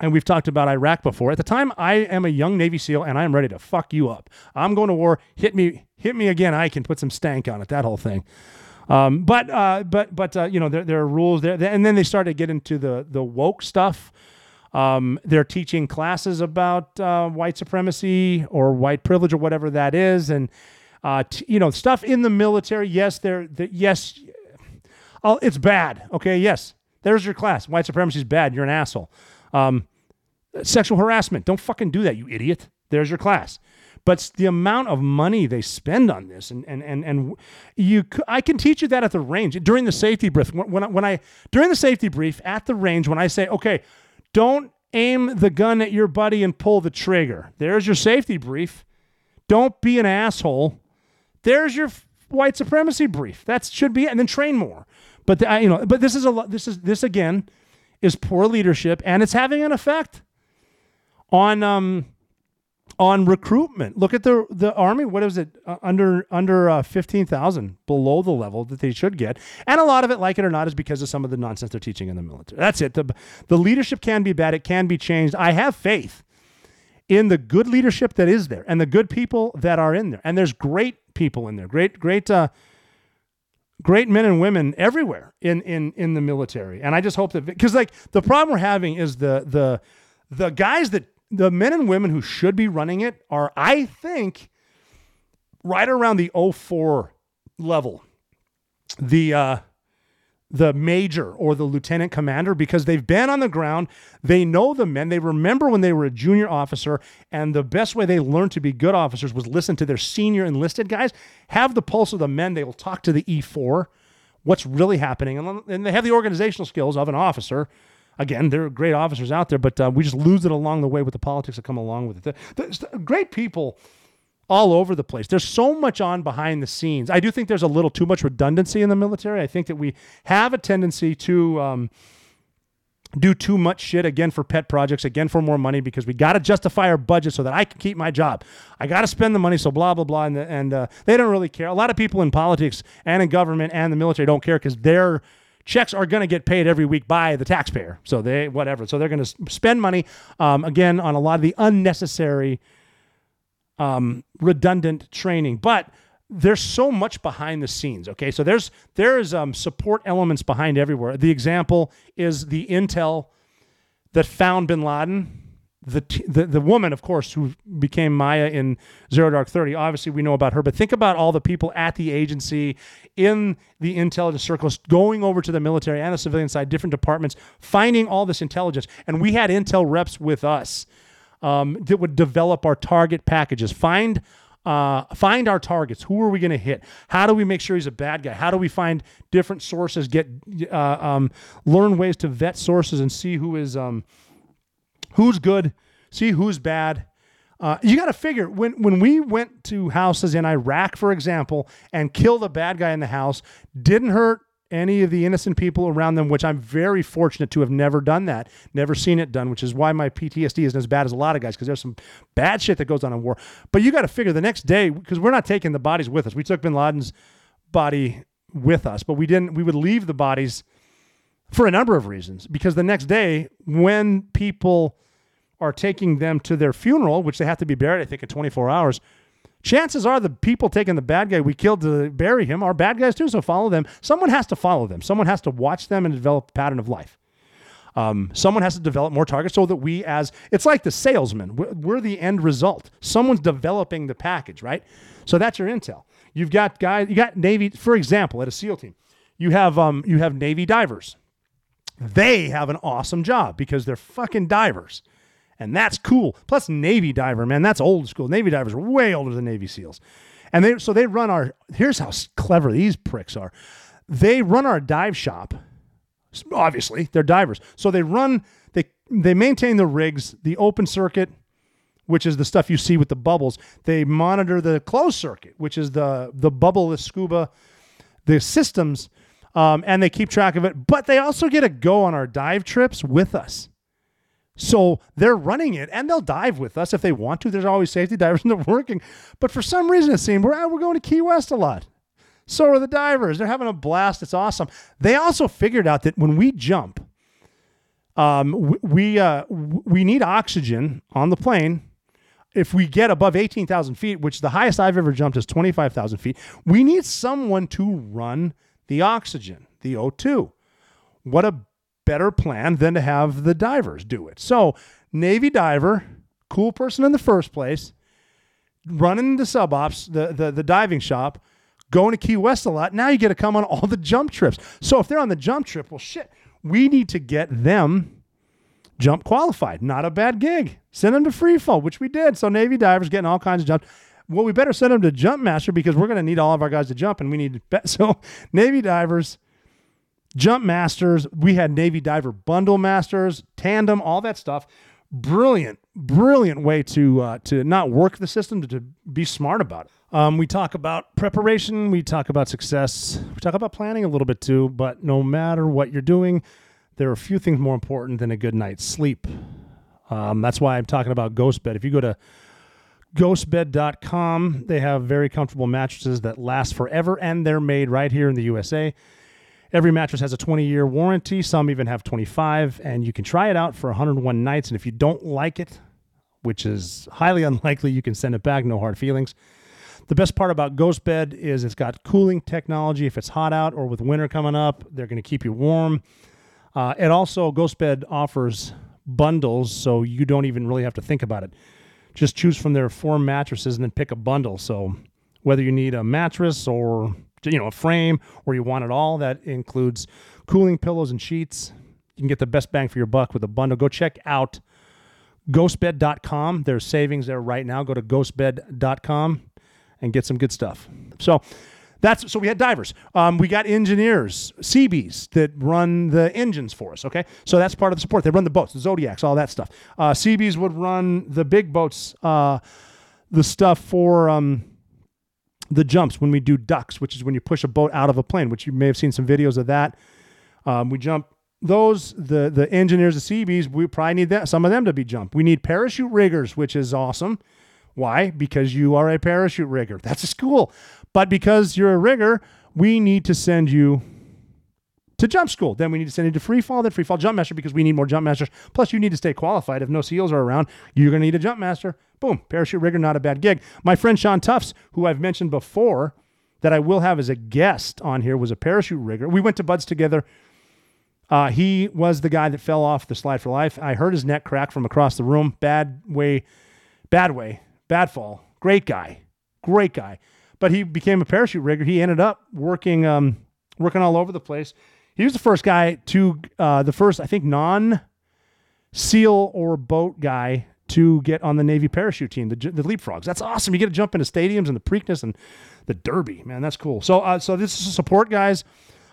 and we've talked about Iraq before at the time I am a young Navy SEAL and I am ready to fuck you up I'm going to war hit me hit me again I can put some stank on it that whole thing um, but uh, but but uh, you know there, there are rules there and then they started to get into the the woke stuff um, they're teaching classes about uh, white supremacy or white privilege or whatever that is, and uh, t- you know stuff in the military. Yes, they're, yes, oh, it's bad. Okay, yes, there's your class. White supremacy is bad. You're an asshole. Um, sexual harassment. Don't fucking do that, you idiot. There's your class. But the amount of money they spend on this, and and and and you, I can teach you that at the range during the safety brief. When, when I, when I during the safety brief at the range, when I say, okay, don't aim the gun at your buddy and pull the trigger. There's your safety brief. Don't be an asshole. There's your white supremacy brief. That should be. And then train more. But the, you know, but this is a this is this again is poor leadership, and it's having an effect on um on recruitment. Look at the the army. What is it uh, under under uh, fifteen thousand below the level that they should get, and a lot of it, like it or not, is because of some of the nonsense they're teaching in the military. That's it. the The leadership can be bad. It can be changed. I have faith in the good leadership that is there, and the good people that are in there. And there's great people in there. Great, great. Uh, great men and women everywhere in in in the military and i just hope that because like the problem we're having is the the the guys that the men and women who should be running it are, I think, right around the 04 level. The uh, the major or the lieutenant commander because they've been on the ground. They know the men. They remember when they were a junior officer, and the best way they learned to be good officers was listen to their senior enlisted guys, have the pulse of the men. They will talk to the E4, what's really happening, and they have the organizational skills of an officer again, there are great officers out there, but uh, we just lose it along the way with the politics that come along with it. There's great people all over the place. There's so much on behind the scenes. I do think there's a little too much redundancy in the military. I think that we have a tendency to um, do too much shit again for pet projects, again for more money because we got to justify our budget so that I can keep my job. I got to spend the money, so blah blah blah, and, and uh, they don't really care. A lot of people in politics and in government and the military don't care because they're checks are going to get paid every week by the taxpayer. So they, whatever. So they're going to spend money, um, again, on a lot of the unnecessary, um, redundant training. But there's so much behind the scenes. Okay. So there's, there's um, support elements behind everywhere. The example is the intel that found bin Laden the, the the woman, of course, who became Maya in Zero Dark Thirty. Obviously, we know about her, but think about all the people at the agency, in the intelligence circles, going over to the military and the civilian side, different departments, finding all this intelligence. And we had intel reps with us um, that would develop our target packages, find Uh, find our targets. Who are we going to hit? How do we make sure he's a bad guy? How do we find different sources? Get uh, um, learn ways to vet sources and see who is um, who's good, see who's bad. Uh, you got to figure when when we went to houses in Iraq, for example, and killed a bad guy in the house, didn't hurt any of the innocent people around them, which I'm very fortunate to have never done that, never seen it done, which is why my PTSD isn't as bad as a lot of guys because there's some bad shit that goes on in war. But you got to figure the next day because we're not taking the bodies with us. We took Bin Laden's body with us, but we didn't. We would leave the bodies for a number of reasons because the next day when people are taking them to their funeral, which they have to be buried, I think, in 24 hours chances are the people taking the bad guy we killed to bury him are bad guys too. So follow them. Someone has to follow them. Someone has to watch them and develop a pattern of life. Um, someone has to develop more targets so that we, as it's like the salesman, we're, we're, the end result. Someone's developing the package, right? So that's your intel. You've got guys, you got Navy, for example, at a SEAL team, you have um, you have Navy divers. They have an awesome job because they're fucking divers and that's cool. Plus, Navy diver, man, that's old school. Navy divers are way older than Navy SEALs, and they so they run our. Here's how clever these pricks are. They run our dive shop. Obviously, they're divers, so they run. They they maintain the rigs, the open circuit, which is the stuff you see with the bubbles. They monitor the closed circuit, which is the the bubble, the scuba, the systems, um, and they keep track of it. But they also get a go on our dive trips with us. So they're running it and they'll dive with us if they want to. There's always safety divers [laughs] and they're working. But for some reason, it seems we're, we're going to Key West a lot. So are the divers. They're having a blast. It's awesome. They also figured out that when we jump, um, we, uh, we need oxygen on the plane. If we get above 18,000 feet, which the highest I've ever jumped is 25,000 feet, we need someone to run the oxygen, the O2. What a better plan than to have the divers do it. So, Navy diver, cool person in the first place, running the sub ops, the, the, the diving shop, going to Key West a lot. Now you get to come on all [laughs] the jump trips. So, if they're on the jump trip, well, shit, we need to get them jump qualified. Not a bad gig. Send them to free fall, which we did. So, Navy divers getting all kinds of jumps well, we better send them to Jump Master because we're going to need all of our guys to jump, and we need to bet. [laughs] so Navy divers Jump Masters. We had Navy Diver Bundle Masters, Tandem, all that stuff. Brilliant, brilliant way to uh, to not work the system, to, to be smart about it. Um, we talk about preparation, we talk about success, we talk about planning a little bit too. But no matter what you're doing, there are a few things more important than a good night's sleep. Um, that's why I'm talking about Ghost Bed. If you go to ghostbed.com, they have very comfortable mattresses that last forever, and they're made right here in the USA. Every mattress has a 20 year warranty. Some even have 25, and you can try it out for 101 nights. And if you don't like it, which is highly [laughs] unlikely, you can send it back, no hard feelings. The best part about Ghost Bed is it's got cooling technology. If it's hot out or with winter coming up, they're going to keep you warm. Uh, it also, Ghost Bed offers bundles, so you don't even really have to think about it. Just choose from their four mattresses and then pick a bundle. So whether you need a mattress or you know, a frame or you want it all. That includes cooling pillows and sheets. You can get the best bang for your buck with a bundle. Go check out ghostbed.com. There's savings there right now. Go to ghostbed.com and get some good stuff. So that's so we had divers. Um, we got engineers, Seabees that run the engines for us. Okay, so that's part of the support. They run the boats, the Zodiacs, all that stuff. Uh, Seabees would run the big boats, uh, the stuff for um, the jumps when we do ducks, which is when you push a boat out of a plane, which you may have seen some videos of that. Um, we jump those the the engineers, the Seabees. We probably need that some of them to be jumped. We need parachute riggers, which is awesome. Why? Because you are a parachute rigger. That's a school, but because you're a rigger, we need to send you to jump school. Then we need to send you to free fall, then free fall jump master because we need more jump masters. Plus, you need to stay qualified. If no SEALs are around, you're going to need a jump master. Boom, parachute rigger, not a bad gig. My friend Sean Tufts, who I've mentioned before, that I will have as a guest on here, was a parachute rigger. We went to BUD/S together. Uh, he was the guy that fell off the slide for life. I heard his neck crack from across the room. Bad way, bad way, bad fall. Great guy, great guy. But he became a parachute rigger. He ended up working, um, working all over the place. He was the first guy to, uh, the first I think non SEAL or boat guy to get on the Navy parachute team, the, the leapfrogs. That's awesome. You get to jump into stadiums and the Preakness and the Derby. Man, that's cool. So, uh, so this is support, guys.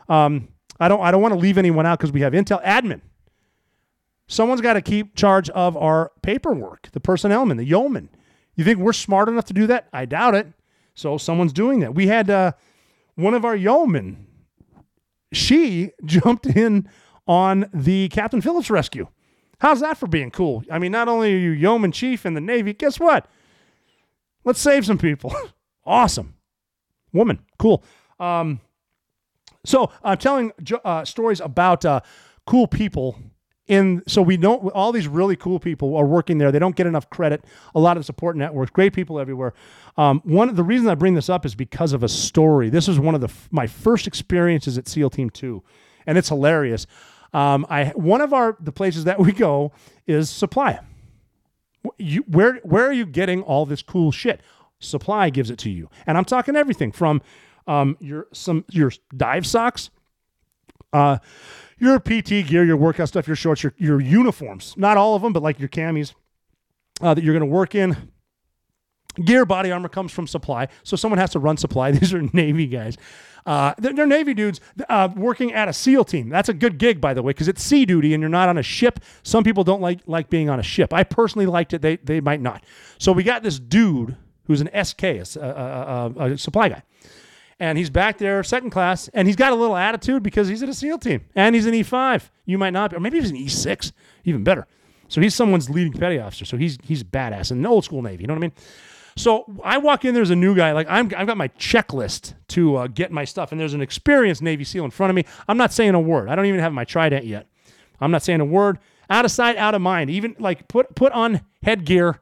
Um, I don't, I don't want to leave anyone out because we have Intel admin. Someone's got to keep charge of our paperwork, the personnel man, the yeoman. You think we're smart enough to do that? I doubt it. So someone's doing that. We had uh, one of our yeomen. She jumped in on the Captain Phillips rescue. How's that for being cool? I mean, not only are you yeoman chief in the Navy, guess what? Let's save some people. [laughs] awesome. Woman, cool. Um, so I'm telling jo- uh, stories about uh, cool people in. So we don't. All these really cool people are working there. They don't get enough credit. A lot of support networks. Great people everywhere. Um, one of the reasons I bring this up is because of a story. This was one of the my first experiences at SEAL Team Two, and it's hilarious. Um, I one of our the places that we go is supply. You, where where are you getting all this cool shit? Supply gives it to you, and I'm talking everything from um, your some your dive socks, uh, your PT gear, your workout stuff, your shorts, your your uniforms. Not all of them, but like your camis uh, that you're going to work in. Gear, body armor comes from supply, so someone has to run supply. [laughs] These are Navy guys. Uh, they're, they're Navy dudes uh, working at a SEAL team. That's a good gig, by the way, because it's sea duty and you're not on a ship. Some people don't like like being on a ship. I personally liked it. They they might not. So we got this dude who's an SK, a, a, a, a supply guy, and he's back there, second class, and he's got a little attitude because he's at a SEAL team and he's an E5. You might not, be, or maybe he's an E6, even better. So he's someone's leading petty officer. So he's he's badass in the old school Navy. You know what I mean? So I walk in, there's a new guy. Like I'm, I've got my checklist to uh, get my stuff, and there's an experienced Navy SEAL in front of me. I'm not saying a word. I don't even have my trident yet. I'm not saying a word. Out of sight, out of mind. Even like put put on headgear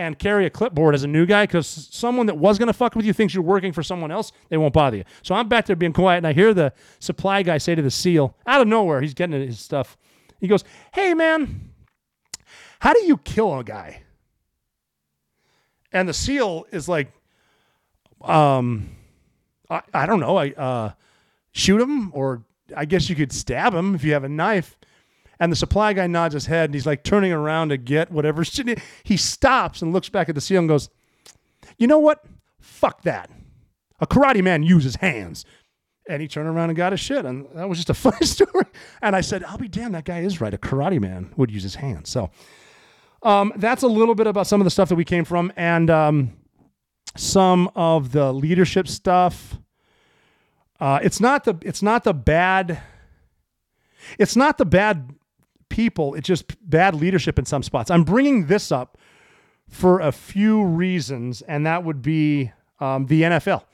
and carry a clipboard as a new guy because someone that was going to fuck with you thinks you're working for someone else. They won't bother you. So I'm back there being quiet, and I hear the supply guy say to the SEAL out of nowhere, he's getting his stuff. He goes, "Hey man, how do you kill a guy?" And the SEAL is like, um, I, I don't know. I uh, shoot him, or I guess you could stab him if you have a knife. And the supply guy nods his head, and he's like turning around to get whatever. [laughs] He stops and looks back at the SEAL and goes, "You know what? Fuck that. A karate man uses hands." And he turned around and got his shit, and that was just a [laughs] funny story. And I said, "I'll be damned, that guy is right. A karate man would use his hands." So. Um, that's a little bit about some of the stuff that we came from and um, some of the leadership stuff. Uh, it's not the it's not the bad it's not the bad people. It's just bad leadership in some spots. I'm bringing this up for a few reasons, and that would be um, the NFL.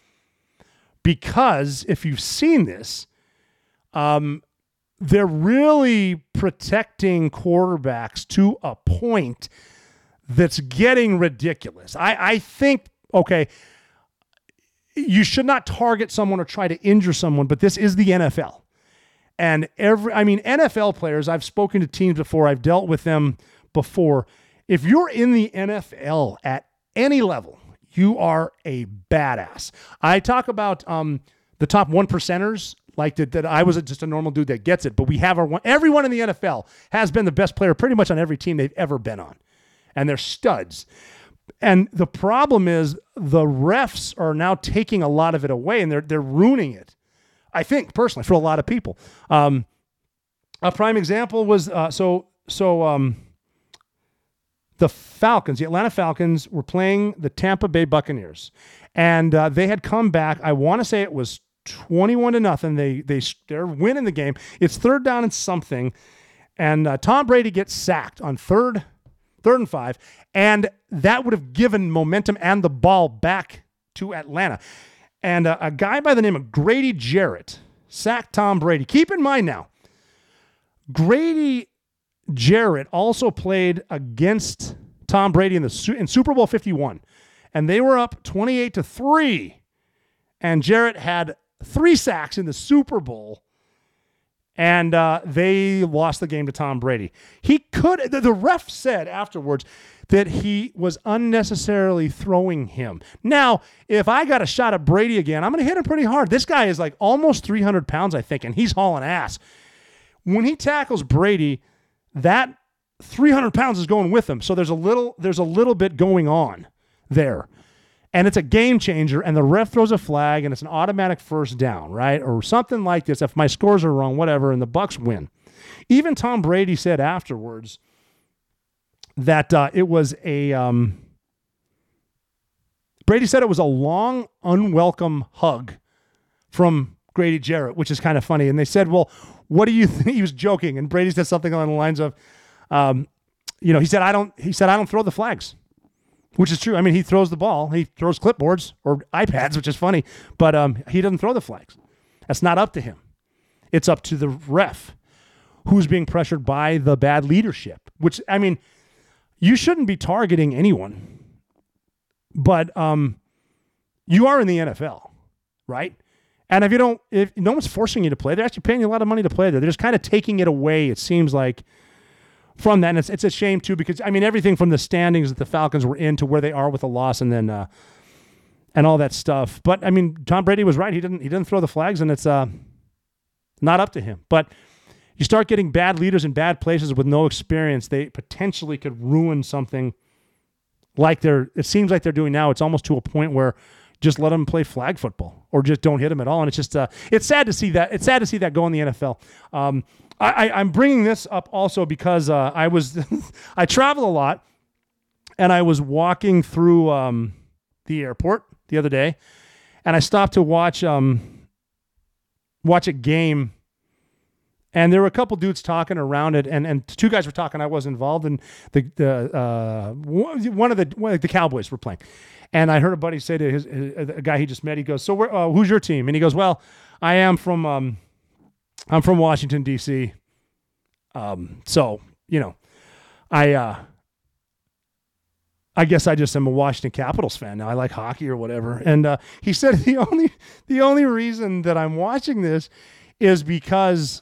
Because if you've seen this, um, they're really protecting quarterbacks to a point that's getting ridiculous. I, I think, okay, you should not target someone or try to injure someone, but this is the NFL. And every, I mean, NFL players, I've spoken to teams before, I've dealt with them before. If you're in the NFL at any level, you are a badass. I talk about um, the top one percenters like that, that I was just a normal dude that gets it. But we have our one, everyone in the NFL has been the best player pretty much on every team they've ever been on, and they're studs. And the problem is the refs are now taking a lot of it away, and they're they're ruining it. I think personally for a lot of people. Um, a prime example was uh, so so. Um, the Falcons, the Atlanta Falcons, were playing the Tampa Bay Buccaneers, and uh, they had come back. I want to say it was 21 to nothing. They they they're winning the game. It's third down and something, and uh, Tom Brady gets sacked on third, third and five, and that would have given momentum and the ball back to Atlanta. And uh, a guy by the name of Grady Jarrett sacked Tom Brady. Keep in mind now, Grady Jarrett also played against Tom Brady in the in Super Bowl 51, and they were up 28 to three, and Jarrett had three sacks in the Super Bowl, and uh, they lost the game to Tom Brady. He could, the, the ref said afterwards that he was unnecessarily throwing him. Now, if I got a shot at Brady again, I'm going to hit him pretty hard. This guy is like almost 300 pounds, I think, and he's hauling ass. When he tackles Brady, that 300 pounds is going with him. So there's a little there's a little bit going on there. And it's a game changer, and the ref throws a flag, and it's an automatic first down, right? Or something like this. If my scores are wrong, whatever, and the Bucks win. Even Tom Brady said afterwards that uh, it was a um, Brady said it was a long, unwelcome hug from Grady Jarrett, which is kind of funny. And they said, "Well, what do you [laughs] think?" He was joking, and Brady said something along the lines of, um, "You know, he said I don't." He said I don't throw the flags, which is true. I mean, he throws the ball, he throws clipboards or iPads, which is funny, but um, he doesn't throw the flags. That's not up to him. It's up to the ref, who's being pressured by the bad leadership. Which I mean, you shouldn't be targeting anyone, but um, you are in the NFL, right? And if you don't, if no one's forcing you to play, they're actually paying you a lot of money to play there. They're just kind of taking it away. It seems like from that, and it's it's a shame too because I mean everything from the standings that the Falcons were in to where they are with a loss, and then uh, and all that stuff. But I mean, Tom Brady was right. He didn't he didn't throw the flags, and it's uh not up to him. But you start getting bad leaders in bad places with no experience, they potentially could ruin something like they're it seems like they're doing now. It's almost to a point where just let them play flag football or just don't hit them at all. And it's just uh, it's sad to see that. It's sad to see that go in the NFL. Um, I, I, am bringing this up also because uh, I was [laughs] I travel a lot, and I was walking through um, the airport the other day, and I stopped to watch um, watch a game. And there were a couple dudes talking around it, and, and two guys were talking. I was involved, and the the uh, one of the one of the Cowboys were playing, and I heard a buddy say to his, a guy he just met, he goes, "So uh, who's your team?" And he goes, "Well, I am from um, I'm from Washington D.C. Um, so you know, I uh, I guess I just am a Washington Capitals fan now. I like hockey or whatever." And uh, he said [laughs] the only the only reason that I'm watching this is because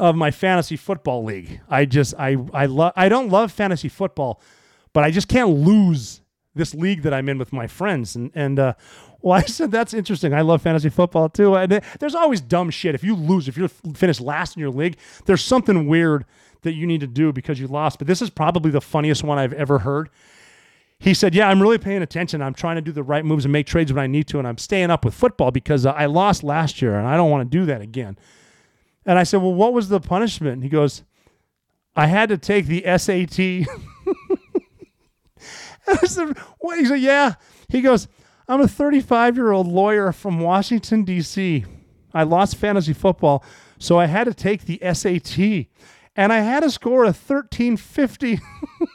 of my fantasy football league. I just I I love I don't love fantasy football, but I just can't lose this league that I'm in with my friends. And and uh, well, [laughs] I said that's interesting. I love fantasy football too. And there's always dumb shit. If you lose, if you finish last in your league, there's something weird that you need to do because you lost. But this is probably the funniest one I've ever heard. He said, "Yeah, I'm really paying attention. I'm trying to do the right moves and make trades when I need to, and I'm staying up with football because uh, I lost last year and I don't want to do that again." And I said, "Well, what was the punishment?" And he goes, "I had to take the SAT." [laughs] I said, what? He said, yeah. He goes, I'm a 35 year old lawyer from Washington, D.C. I lost fantasy football, so I had to take the SAT. And I had to score a 1350.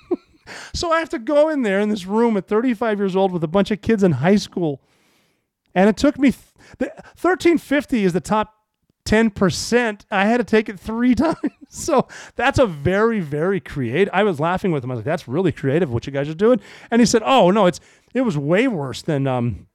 [laughs] so I have to go in there in this room at 35 years old with a bunch of kids in high school. And it took me, th- 1350 is the top 10%. I had to take it three [laughs] times. So that's a very, very creative. I was laughing with him. I was like, that's really creative what you guys are doing. And he said, oh, no, it's it was way worse than um,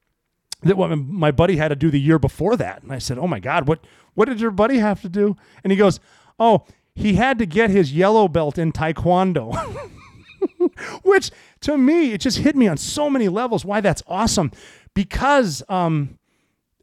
that what my buddy had to do the year before that. And I said, oh my God, what, what did your buddy have to do? And he goes, oh, he had to get his yellow belt in Taekwondo. [laughs] Which to me, it just hit me on so many levels why that's awesome. Because um,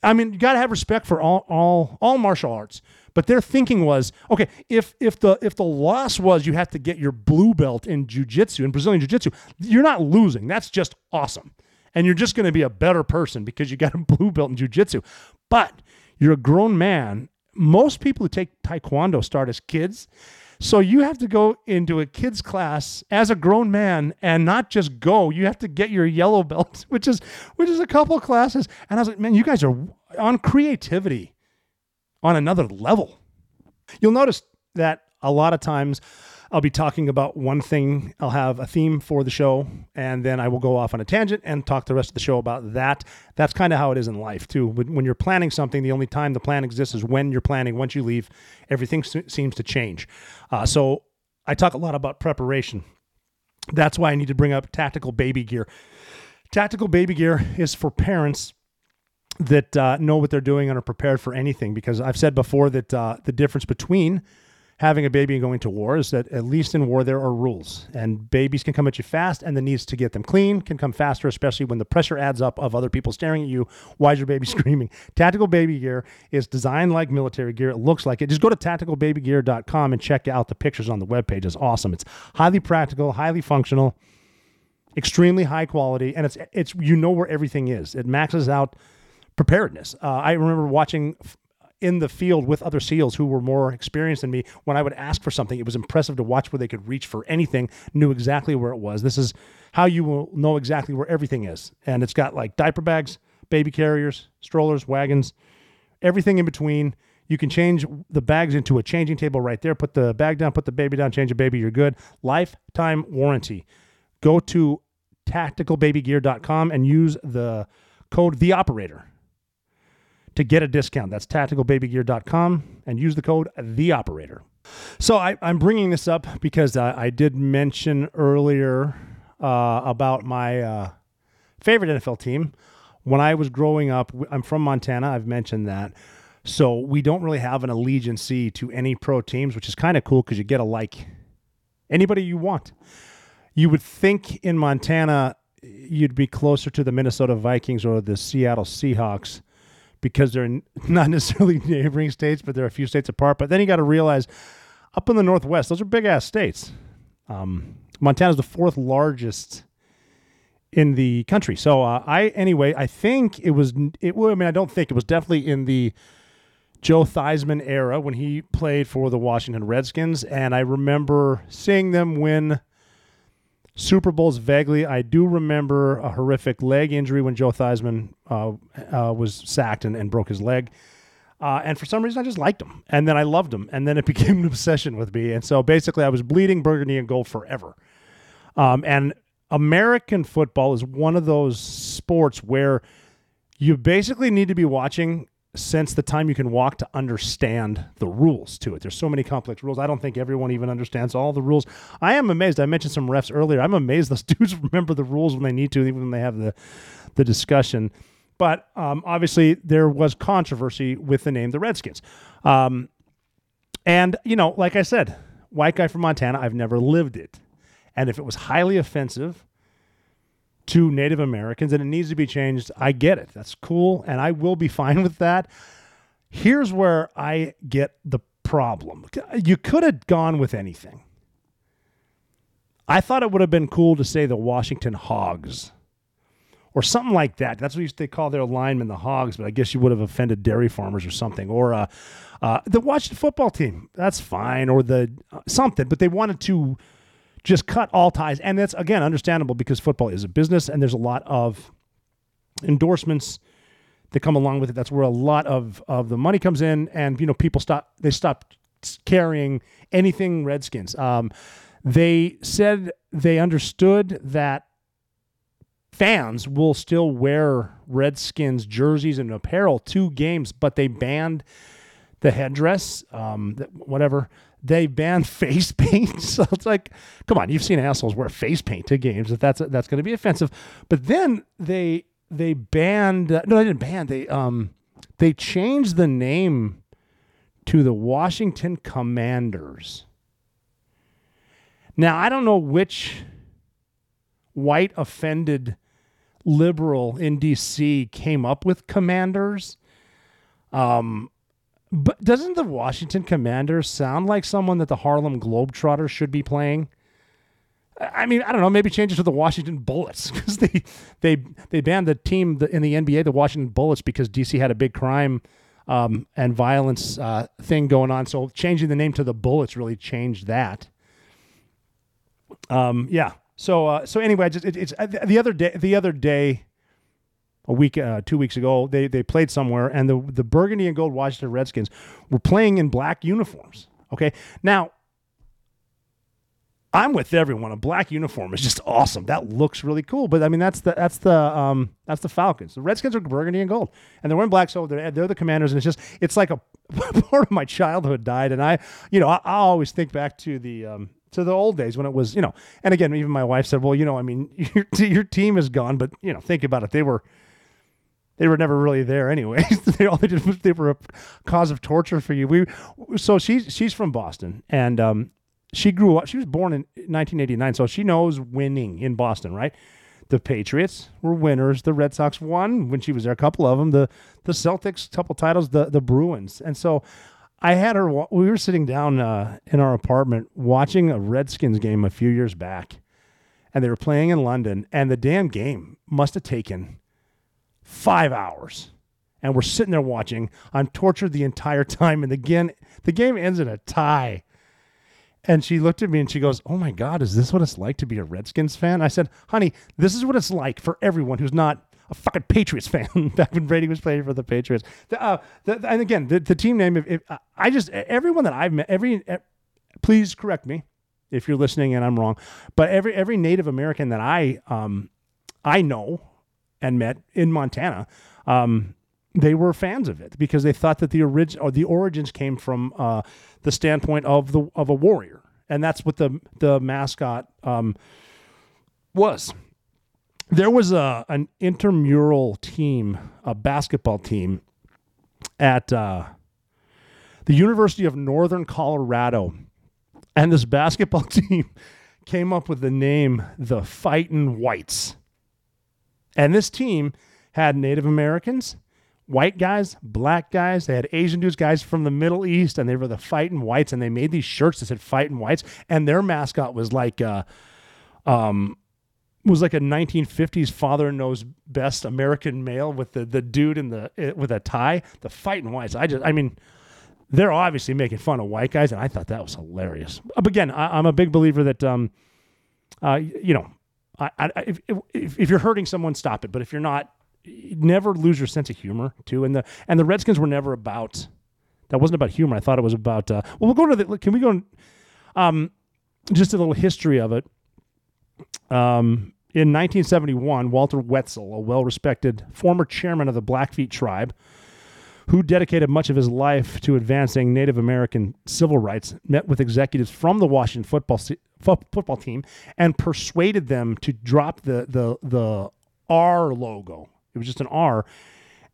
I mean, you got to have respect for all all all martial arts. But their thinking was, okay, if if the if the loss was you have to get your blue belt in jiu-jitsu in Brazilian jiu-jitsu, you're not losing. That's just awesome. And you're just going to be a better person because you got a [laughs] blue belt in jiu-jitsu. But you're a grown man. Most people who take taekwondo start as kids. So you have to go into a kids class as a grown man and not just go. You have to get your yellow belt, [laughs] which is which is a couple classes. And I was like, man, you guys are on creativity on another level. You'll notice that a lot of times I'll be talking about one thing. I'll have a theme for the show, and then I will go off on a tangent and talk the rest of the show about that. That's kind of how it is in life, too. When you're planning something, the only time the plan exists is when you're planning. Once you leave, everything seems to change. Uh, so I talk a lot about preparation. That's why I need to bring up tactical baby gear. Tactical baby gear is for parents that uh, know what they're doing and are prepared for anything. Because I've said before that uh, the difference between having a baby and going to war is that at least in war there are rules. And babies can come at you fast and the needs to get them clean can come faster especially when the pressure adds up of other people staring at you. Why is your baby [laughs] screaming? Tactical baby gear is designed like military gear. It looks like it. Just go to tacticalbabygear.com and check out the pictures on the webpage. It's awesome. It's highly practical highly functional extremely high quality and it's it's you know where everything is. It maxes out preparedness. Uh, i remember watching in the field with other SEALs who were more experienced than me, when I would ask for something, it was impressive to watch where they could reach for anything, knew exactly where it was. This is how you will know exactly where everything is. And it's got like diaper bags, baby carriers, strollers, wagons, everything in between. You can change the bags into a changing table right there. Put the bag down, put the baby down, change the baby, you're good. Lifetime warranty. Go to tacticalbabygear.com and use the code the operator to get a discount. That's tacticalbabygear.com and use the code the operator. So I, am bringing this up because uh, I did mention earlier uh, about my uh, favorite NFL team. When I was growing up, I'm from Montana. I've mentioned that. So we don't really have an allegiance to any pro teams, which is kind of cool because you get a like anybody you want. You would think in Montana you'd be closer to the Minnesota Vikings or the Seattle Seahawks because they're [laughs] not necessarily [laughs] neighboring states, but they're a few states apart. But then you got to realize up in the Northwest, those are big ass states. Um, Montana's the fourth largest in the country. So uh, I, anyway, I think it was, it, I mean, I don't think it was definitely in the Joe Theismann era when he played for the Washington Redskins. And I remember seeing them win Super Bowls vaguely. I do remember a horrific leg injury when Joe Theismann uh, uh, was sacked and, and, broke his leg. Uh, and for some reason, I just liked him. And then I loved him. And then it [laughs] became an obsession with me. And so basically, I was bleeding burgundy and gold forever. Um, and American football is one of those sports where you basically need to be watching since the time you can walk to understand the rules to it. There's so many complex rules. I don't think everyone even understands all the rules. I am amazed. I mentioned some refs earlier. I'm amazed those [laughs] dudes remember the rules when they need to, even when they have the the discussion. But um, obviously, there was controversy with the name the Redskins. Um, and, you know, like I said, white guy from Montana, I've never lived it. And if it was highly offensive, to Native Americans and it needs to be changed. I get it. That's cool. And I will be [laughs] fine with that. Here's where I get the problem. You could have gone with anything. I thought it would have been cool to say the Washington Hogs or something like that. That's what they call their linemen, the Hogs, but I guess you would have offended dairy farmers or something. Or uh, uh, the Washington football team. That's fine. Or the uh, something. But they wanted to just cut all ties. And that's, again, understandable because football is a business and there's a lot of endorsements that come along with it. That's where a lot of, of the money comes in. And, you know, people stop, they stop carrying anything Redskins. Um, they said they understood that fans will still wear Redskins jerseys and apparel to games, but they banned the headdress, um, whatever they banned [laughs] face paint. [laughs] So it's like, come on, you've seen assholes wear face paint to games. If that's that's going to be offensive, but then they they banned. No, they didn't ban. They um they changed the name to the Washington Commanders. Now I don't know which white offended liberal in D.C. came up with Commanders. Um, but doesn't the Washington Commanders sound like someone that the Harlem Globetrotters should be playing? I mean, I don't know. Maybe change it to the Washington Bullets [laughs] because they they they banned the team in the NBA, the Washington Bullets, because DC had a big crime um, and violence uh, thing going on. So changing the name to the Bullets really changed that. Um, yeah. So uh, so anyway, just it, it's uh, the other day. The other day, a week, uh, two weeks ago, they they played somewhere, and the the burgundy and gold Washington Redskins were playing in black uniforms. Okay, now I'm with everyone. A black uniform is just awesome. That looks really cool. But I mean, that's the that's the um that's the Falcons. The Redskins are burgundy and gold, and they're wearing black. So they're they're the Commanders, and it's just it's like a [laughs] part of my childhood died, and I you know I, I always think back to the um to the old days when it was you know, and again even my wife said, well you know I mean [laughs] your your team is gone, but you know think about it, they were they were never really there anyway. [laughs] they all they did was they were a cause of torture for you. We so she's she's from Boston and um, she grew up. She was born in 1989, so she knows winning in Boston, right? The Patriots were winners. The Red Sox won when she was there. A couple of them. The the Celtics, couple titles. The the Bruins, and so I had her. We were sitting down uh, in our apartment watching a Redskins game a few years back, and they were playing in London, and the damn game must have taken five hours. And we're sitting there watching. I'm tortured the entire [laughs] time, and again, the game ends in a tie. And she looked at me and she goes, "Oh my God, is this what it's like to be a Redskins fan?" I said, "Honey, this is what it's like for everyone who's not a fucking Patriots [laughs] fan." Back when Brady was playing for the Patriots, the, uh, the, and again, the, the team name. If, if I just everyone that I've met, every, please correct me if you're listening and I'm wrong, but every every Native American that I um I know and met in Montana, um, they were fans of it because they thought that the origin or the origins came from uh, the standpoint of the of a warrior, and that's what the the mascot um, was. There was a an intramural team, a basketball team at uh, the University of Northern Colorado, and this basketball [laughs] team came up with the name the Fightin' Whites. And this team had Native Americans, white guys, black guys. They had Asian dudes, guys from the Middle East, and they were the fighting whites. And they made these shirts that said "fighting whites," and their mascot was like, uh, um, was like a 1950s father knows best American male with the the dude in the eh, with a tie, the fighting whites. I just, I mean. They're obviously making fun of white guys, and I thought that was hilarious. Again, I, I'm a big believer that, um, uh, you know, I, I, if, if, if you're hurting someone, stop it. But if you're not, never lose your sense of humor too. And the and the Redskins were never about that wasn't about humor. I thought it was about. Uh, well, we'll go to the. Can we go? Um, just a little history of it. Um, in 1971, Walter Wetzel, a well-respected former chairman of the Blackfeet tribe, who dedicated much of his life to advancing Native American civil rights, met with executives from the Washington football fo- football team and persuaded them to drop the the the R logo. It was just an R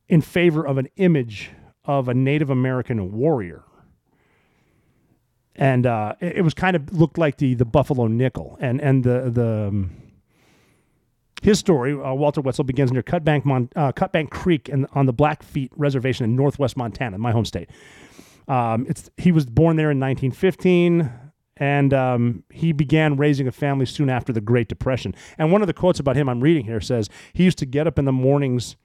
in favor of an image of a Native American warrior. And uh, it, it was kind of looked like the the buffalo nickel, and and the the um, his story, uh, Walter Wetzel, begins near Cutbank, Mon- uh, Cutbank Creek in, on the Blackfeet Reservation in northwest Montana, my home state. Um, it's, he was born there in 1915, and um, he began raising a family soon after the Great Depression. And one of the quotes about him I'm reading here says he used to get up in the mornings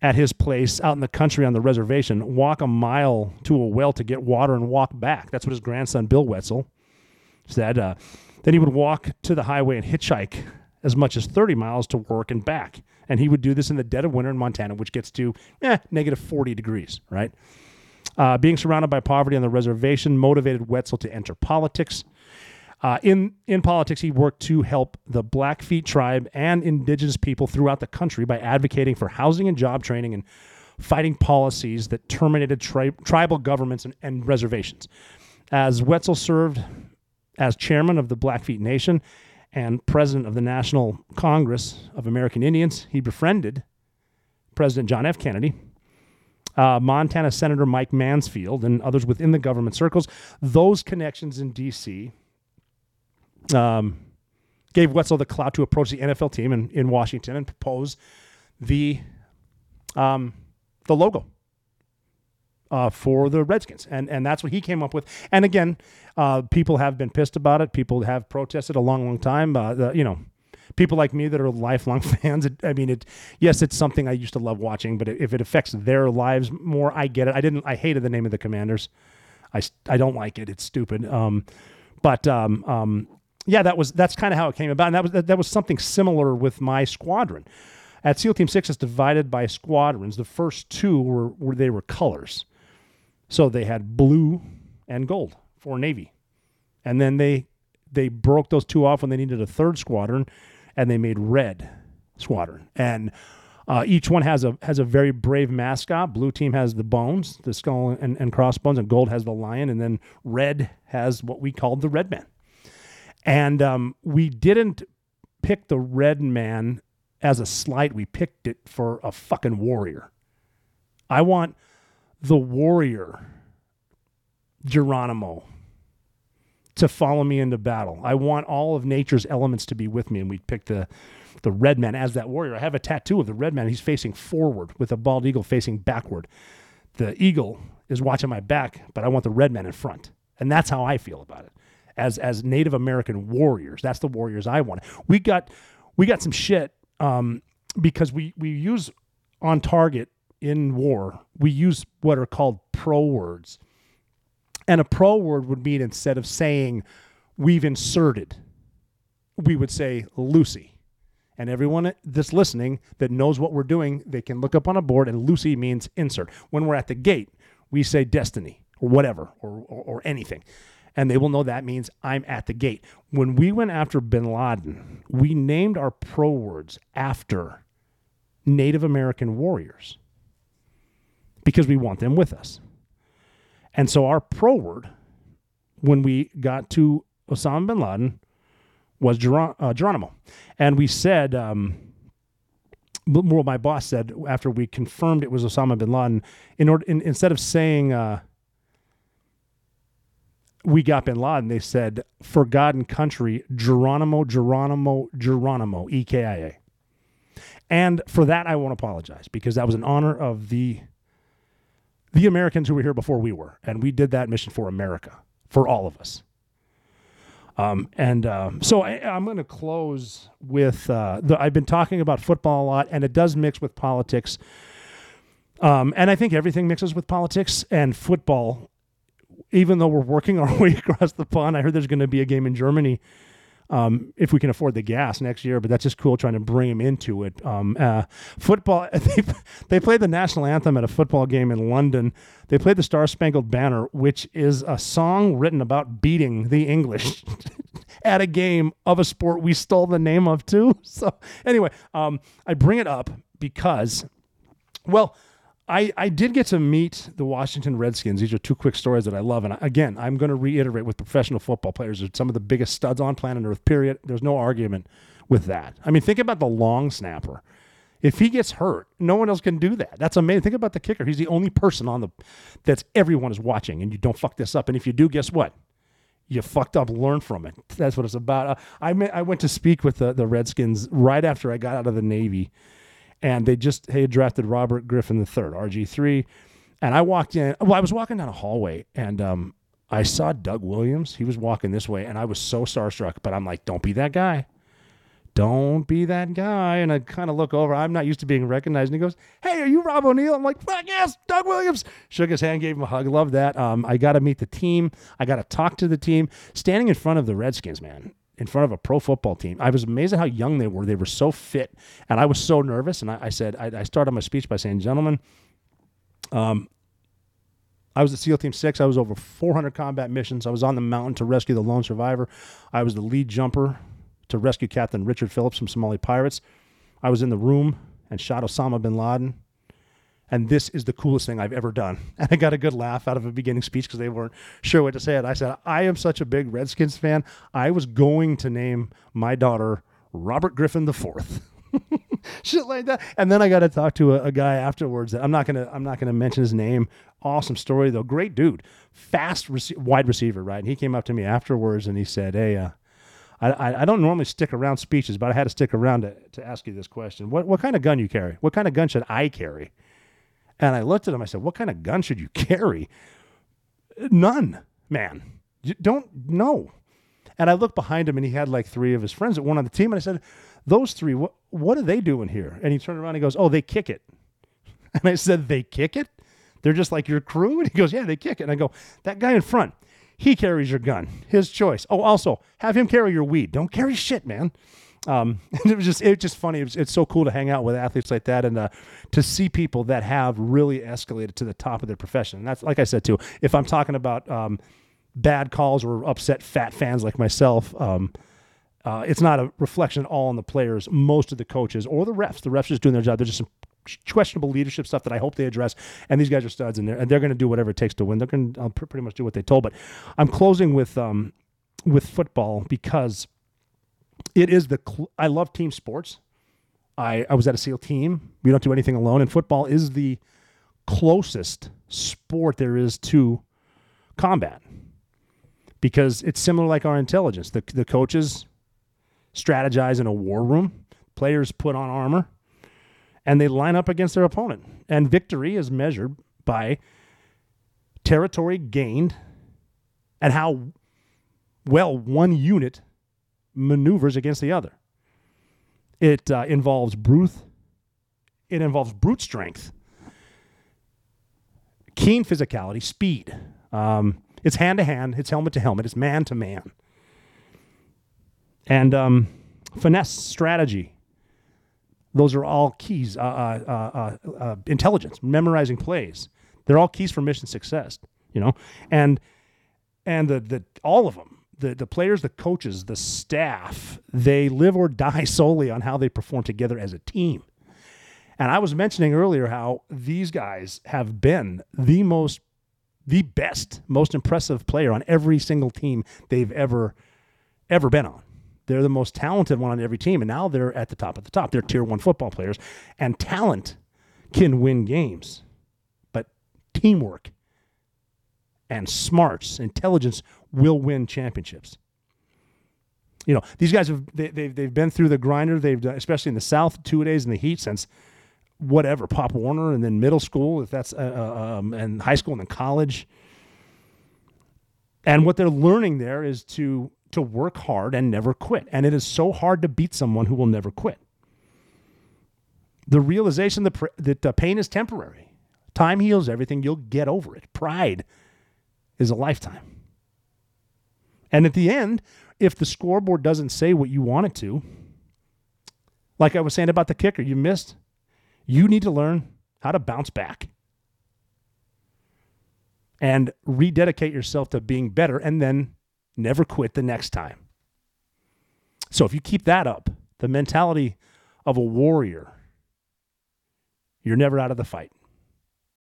at his place out in the country on the reservation, walk a mile to a well to get water and walk back. That's what his grandson, Bill Wetzel, said. Uh, then he would walk to the highway and hitchhike as much as 30 miles to work and back. And he would do this in the dead of winter in Montana, which gets to eh, negative 40 degrees, right? Uh, being surrounded by poverty on the reservation motivated Wetzel to enter politics. Uh, in in politics, he worked to help the Blackfeet tribe and indigenous people throughout the country by advocating for housing and job training and fighting policies that terminated tri- tribal governments and, and reservations. As Wetzel served as chairman of the Blackfeet Nation and president of the National Congress of American Indians, he befriended President John F. Kennedy, uh, Montana Senator Mike Mansfield, and others within the government circles. Those connections in D.C. Um, gave Wetzel the clout to approach the NFL team in, in Washington and propose the um, the logo uh, for the Redskins, and and that's what he came up with. And again, uh, people have been pissed about it. People have protested a long, long time. Uh, the, you know, people like me that are lifelong [laughs] fans. It, I mean, it. Yes, it's something I used to love watching, but if it affects their lives more, I get it. I didn't. I hated the name of the Commanders. I, I don't like it. It's stupid. Um, but um, um, yeah, that was that's kind of how it came about, and that was that, that was something similar with my squadron. At SEAL Team Six, it's divided by squadrons. The first two were, were they were colors, so they had blue and gold for Navy, and then they they broke those two off when they needed a third squadron, and they made red squadron. And uh, each one has a has a very brave mascot. Blue team has the bones, the skull and, and crossbones, and gold has the lion, and then red has what we called the red man. And um, we didn't pick the red man as a slight, we picked it for a fucking warrior. I want the warrior Geronimo to follow me into battle. I want all of nature's elements to be with me, and we picked the the red man as that warrior. I have a tattoo of the red man. He's facing forward with a bald eagle facing backward. The eagle is watching my back, but I want the red man in front, and that's how I feel about it. As as Native American warriors, that's the warriors I want. We got we got some shit um, because we we use on target in war. We use what are called pro words and a pro word would mean instead of saying we've inserted, we would say Lucy. And everyone that's listening that knows what we're doing, they can look up on a board and Lucy means insert. When we're at the gate, we say destiny or whatever or, or, or anything. And they will know that means I'm at the gate. When we went after bin Laden, we named our pro words after Native American warriors because we want them with us. And so our pro word when we got to Osama bin Laden was uh, Geronimo. And we said, um, well, my boss said after we confirmed it was Osama bin Laden, in order in, instead of saying uh, we got bin Laden, they said for God and country Geronimo, Geronimo, Geronimo, E K I A. And for that, I won't apologize because that was an honor of the the Americans who were here before we were, and we did that mission for America, for all of us. Um, and um, so I, am going to close with uh, the, I've been talking about football a lot, and it does mix with politics. Um, and I think everything mixes with politics and football. Even though we're working [laughs] our way across the pond, I heard there's going to be a game in Germany um, if we can afford the gas next year. But that's just cool trying to bring him into it. Um, uh, football, [laughs] they, they played the national anthem at a football game in London. They played the Star Spangled Banner, which is a song written about beating the English [laughs] at a game of a sport we stole the name of too. [laughs] So anyway, um, I bring it up because, well, I, I did get to meet the Washington Redskins. These are two quick stories that I love. And again, I'm going to reiterate with professional football players, they're some of the biggest studs on planet Earth, period. There's no argument with that. I mean, think about the long snapper. If he gets hurt, no one else can do that. That's amazing. Think about the kicker. He's the only person on the that's everyone is watching, and you don't fuck this up. And if you do, guess what? You fucked up. Learn from it. That's what it's about. Uh, I I went to speak with the, the Redskins right after I got out of the Navy and they just had drafted Robert Griffin III, RG3. And I walked in. Well, I was walking down a hallway, and um, I saw Doug Williams. He was walking this way, and I was so starstruck. But I'm like, don't be that guy. Don't be that guy. And I kind of look over. I'm not used to being recognized. And he goes, Hey, are you Rob O'Neill? I'm like, Fuck yes, Doug Williams. Shook his hand, gave him a hug. Love that. Um, I got to meet the team. I got to talk to the team. Standing in front of the Redskins, man, in front of a pro football team. I was amazed at how young they were. They were so fit, and I was so nervous. And I, I said, I, I, started my speech by saying, "Gentlemen, um, I was at SEAL Team Six. I was over 400 combat missions. I was on the mountain to rescue the lone survivor. I was the lead jumper to rescue Captain Richard Phillips from Somali pirates. I was in the room and shot Osama bin Laden." And this is the coolest thing I've ever done. [laughs] And I got a good laugh out of a beginning speech because they weren't sure what to say. And I said, I am such a big Redskins fan. I was going to name my daughter Robert Griffin Fourth. [laughs] Shit like that. And then I got to talk to a, a, guy afterwards that I'm not gonna I'm not gonna mention his name. Awesome story though. Great dude, fast wide receiver, right? And he came up to me afterwards and he said, "Hey, uh, I, I don't normally stick around speeches, but I had to stick around to, to ask you this question. What what kind of gun you carry? What kind of gun should I carry?" And I looked at him. I said, "What kind of gun should you [laughs] carry?" None, man. You don't know. And I looked behind him, and he had like three of his friends that weren't on the team. And I said, "Those three, what what are they doing here?" And he turned around. and He goes, "Oh, they kick it." [laughs] And I said, "They kick it? They're just like your crew?" And he goes, "Yeah, they kick it." And I go, "That guy in front, he carries your gun. His choice. Oh, also have him carry your weed. Don't carry shit, man." Um, [laughs] it was just it was just funny. It was, it's so cool to hang out with athletes like that and uh, to see people that have really escalated to the top of their profession. And that's like I said too. If I'm talking about um, bad calls or upset fat fans like myself, um, uh, it's not a reflection at all on the players. Most of the coaches or the refs, the refs just doing their job. There's just some questionable leadership stuff that I hope they address. And these guys are studs, and they're and they're going to do whatever it takes to win. They're going to pretty much do what they told. But I'm closing with um, with football because it is the cl- I love team sports. I, I was at a SEAL team. We don't do anything alone, and football is the closest sport there is to combat because it's similar like our intelligence. The, the coaches strategize in a war room, players put on armor, and they line up against their opponent. And victory is measured by territory gained and how well one unit maneuvers against the other. It uh, involves brute. It involves brute strength, keen physicality, speed. Um, it's hand to hand. It's helmet to helmet. It's man to man. And um, finesse, strategy. Those are all keys. Uh, uh, uh, uh, intelligence, memorizing plays. They're all keys for mission success. You know, and and the the all of them the, the players, the coaches, the staff, they live or die [laughs] solely on how they perform together as a team. And I was mentioning earlier how these guys have been the most, the best, most impressive player on every single team they've ever, ever been on. They're the most talented one on every team, and now they're at the top of the top. They're tier one football players, and talent can win games, but teamwork and smarts, intelligence will win championships. You know, these guys have they, they've they've been through the grinder. They've done, especially in the South, two days in the heat since whatever Pop Warner, and then middle school, if that's uh, uh, um, and high school, and then college. And what they're learning there is to to work hard and never quit. And it is so hard to beat someone who will never quit. The realization that, that uh, pain is temporary. Time heals everything. You'll get over it. Pride is a lifetime. And at the end, if the scoreboard doesn't say what you want it to, like I was saying about the kicker, you missed, you need to learn how to bounce back and rededicate yourself to being better and then never quit the next time. So if you keep that up, the mentality of a warrior, you're never out of the fight.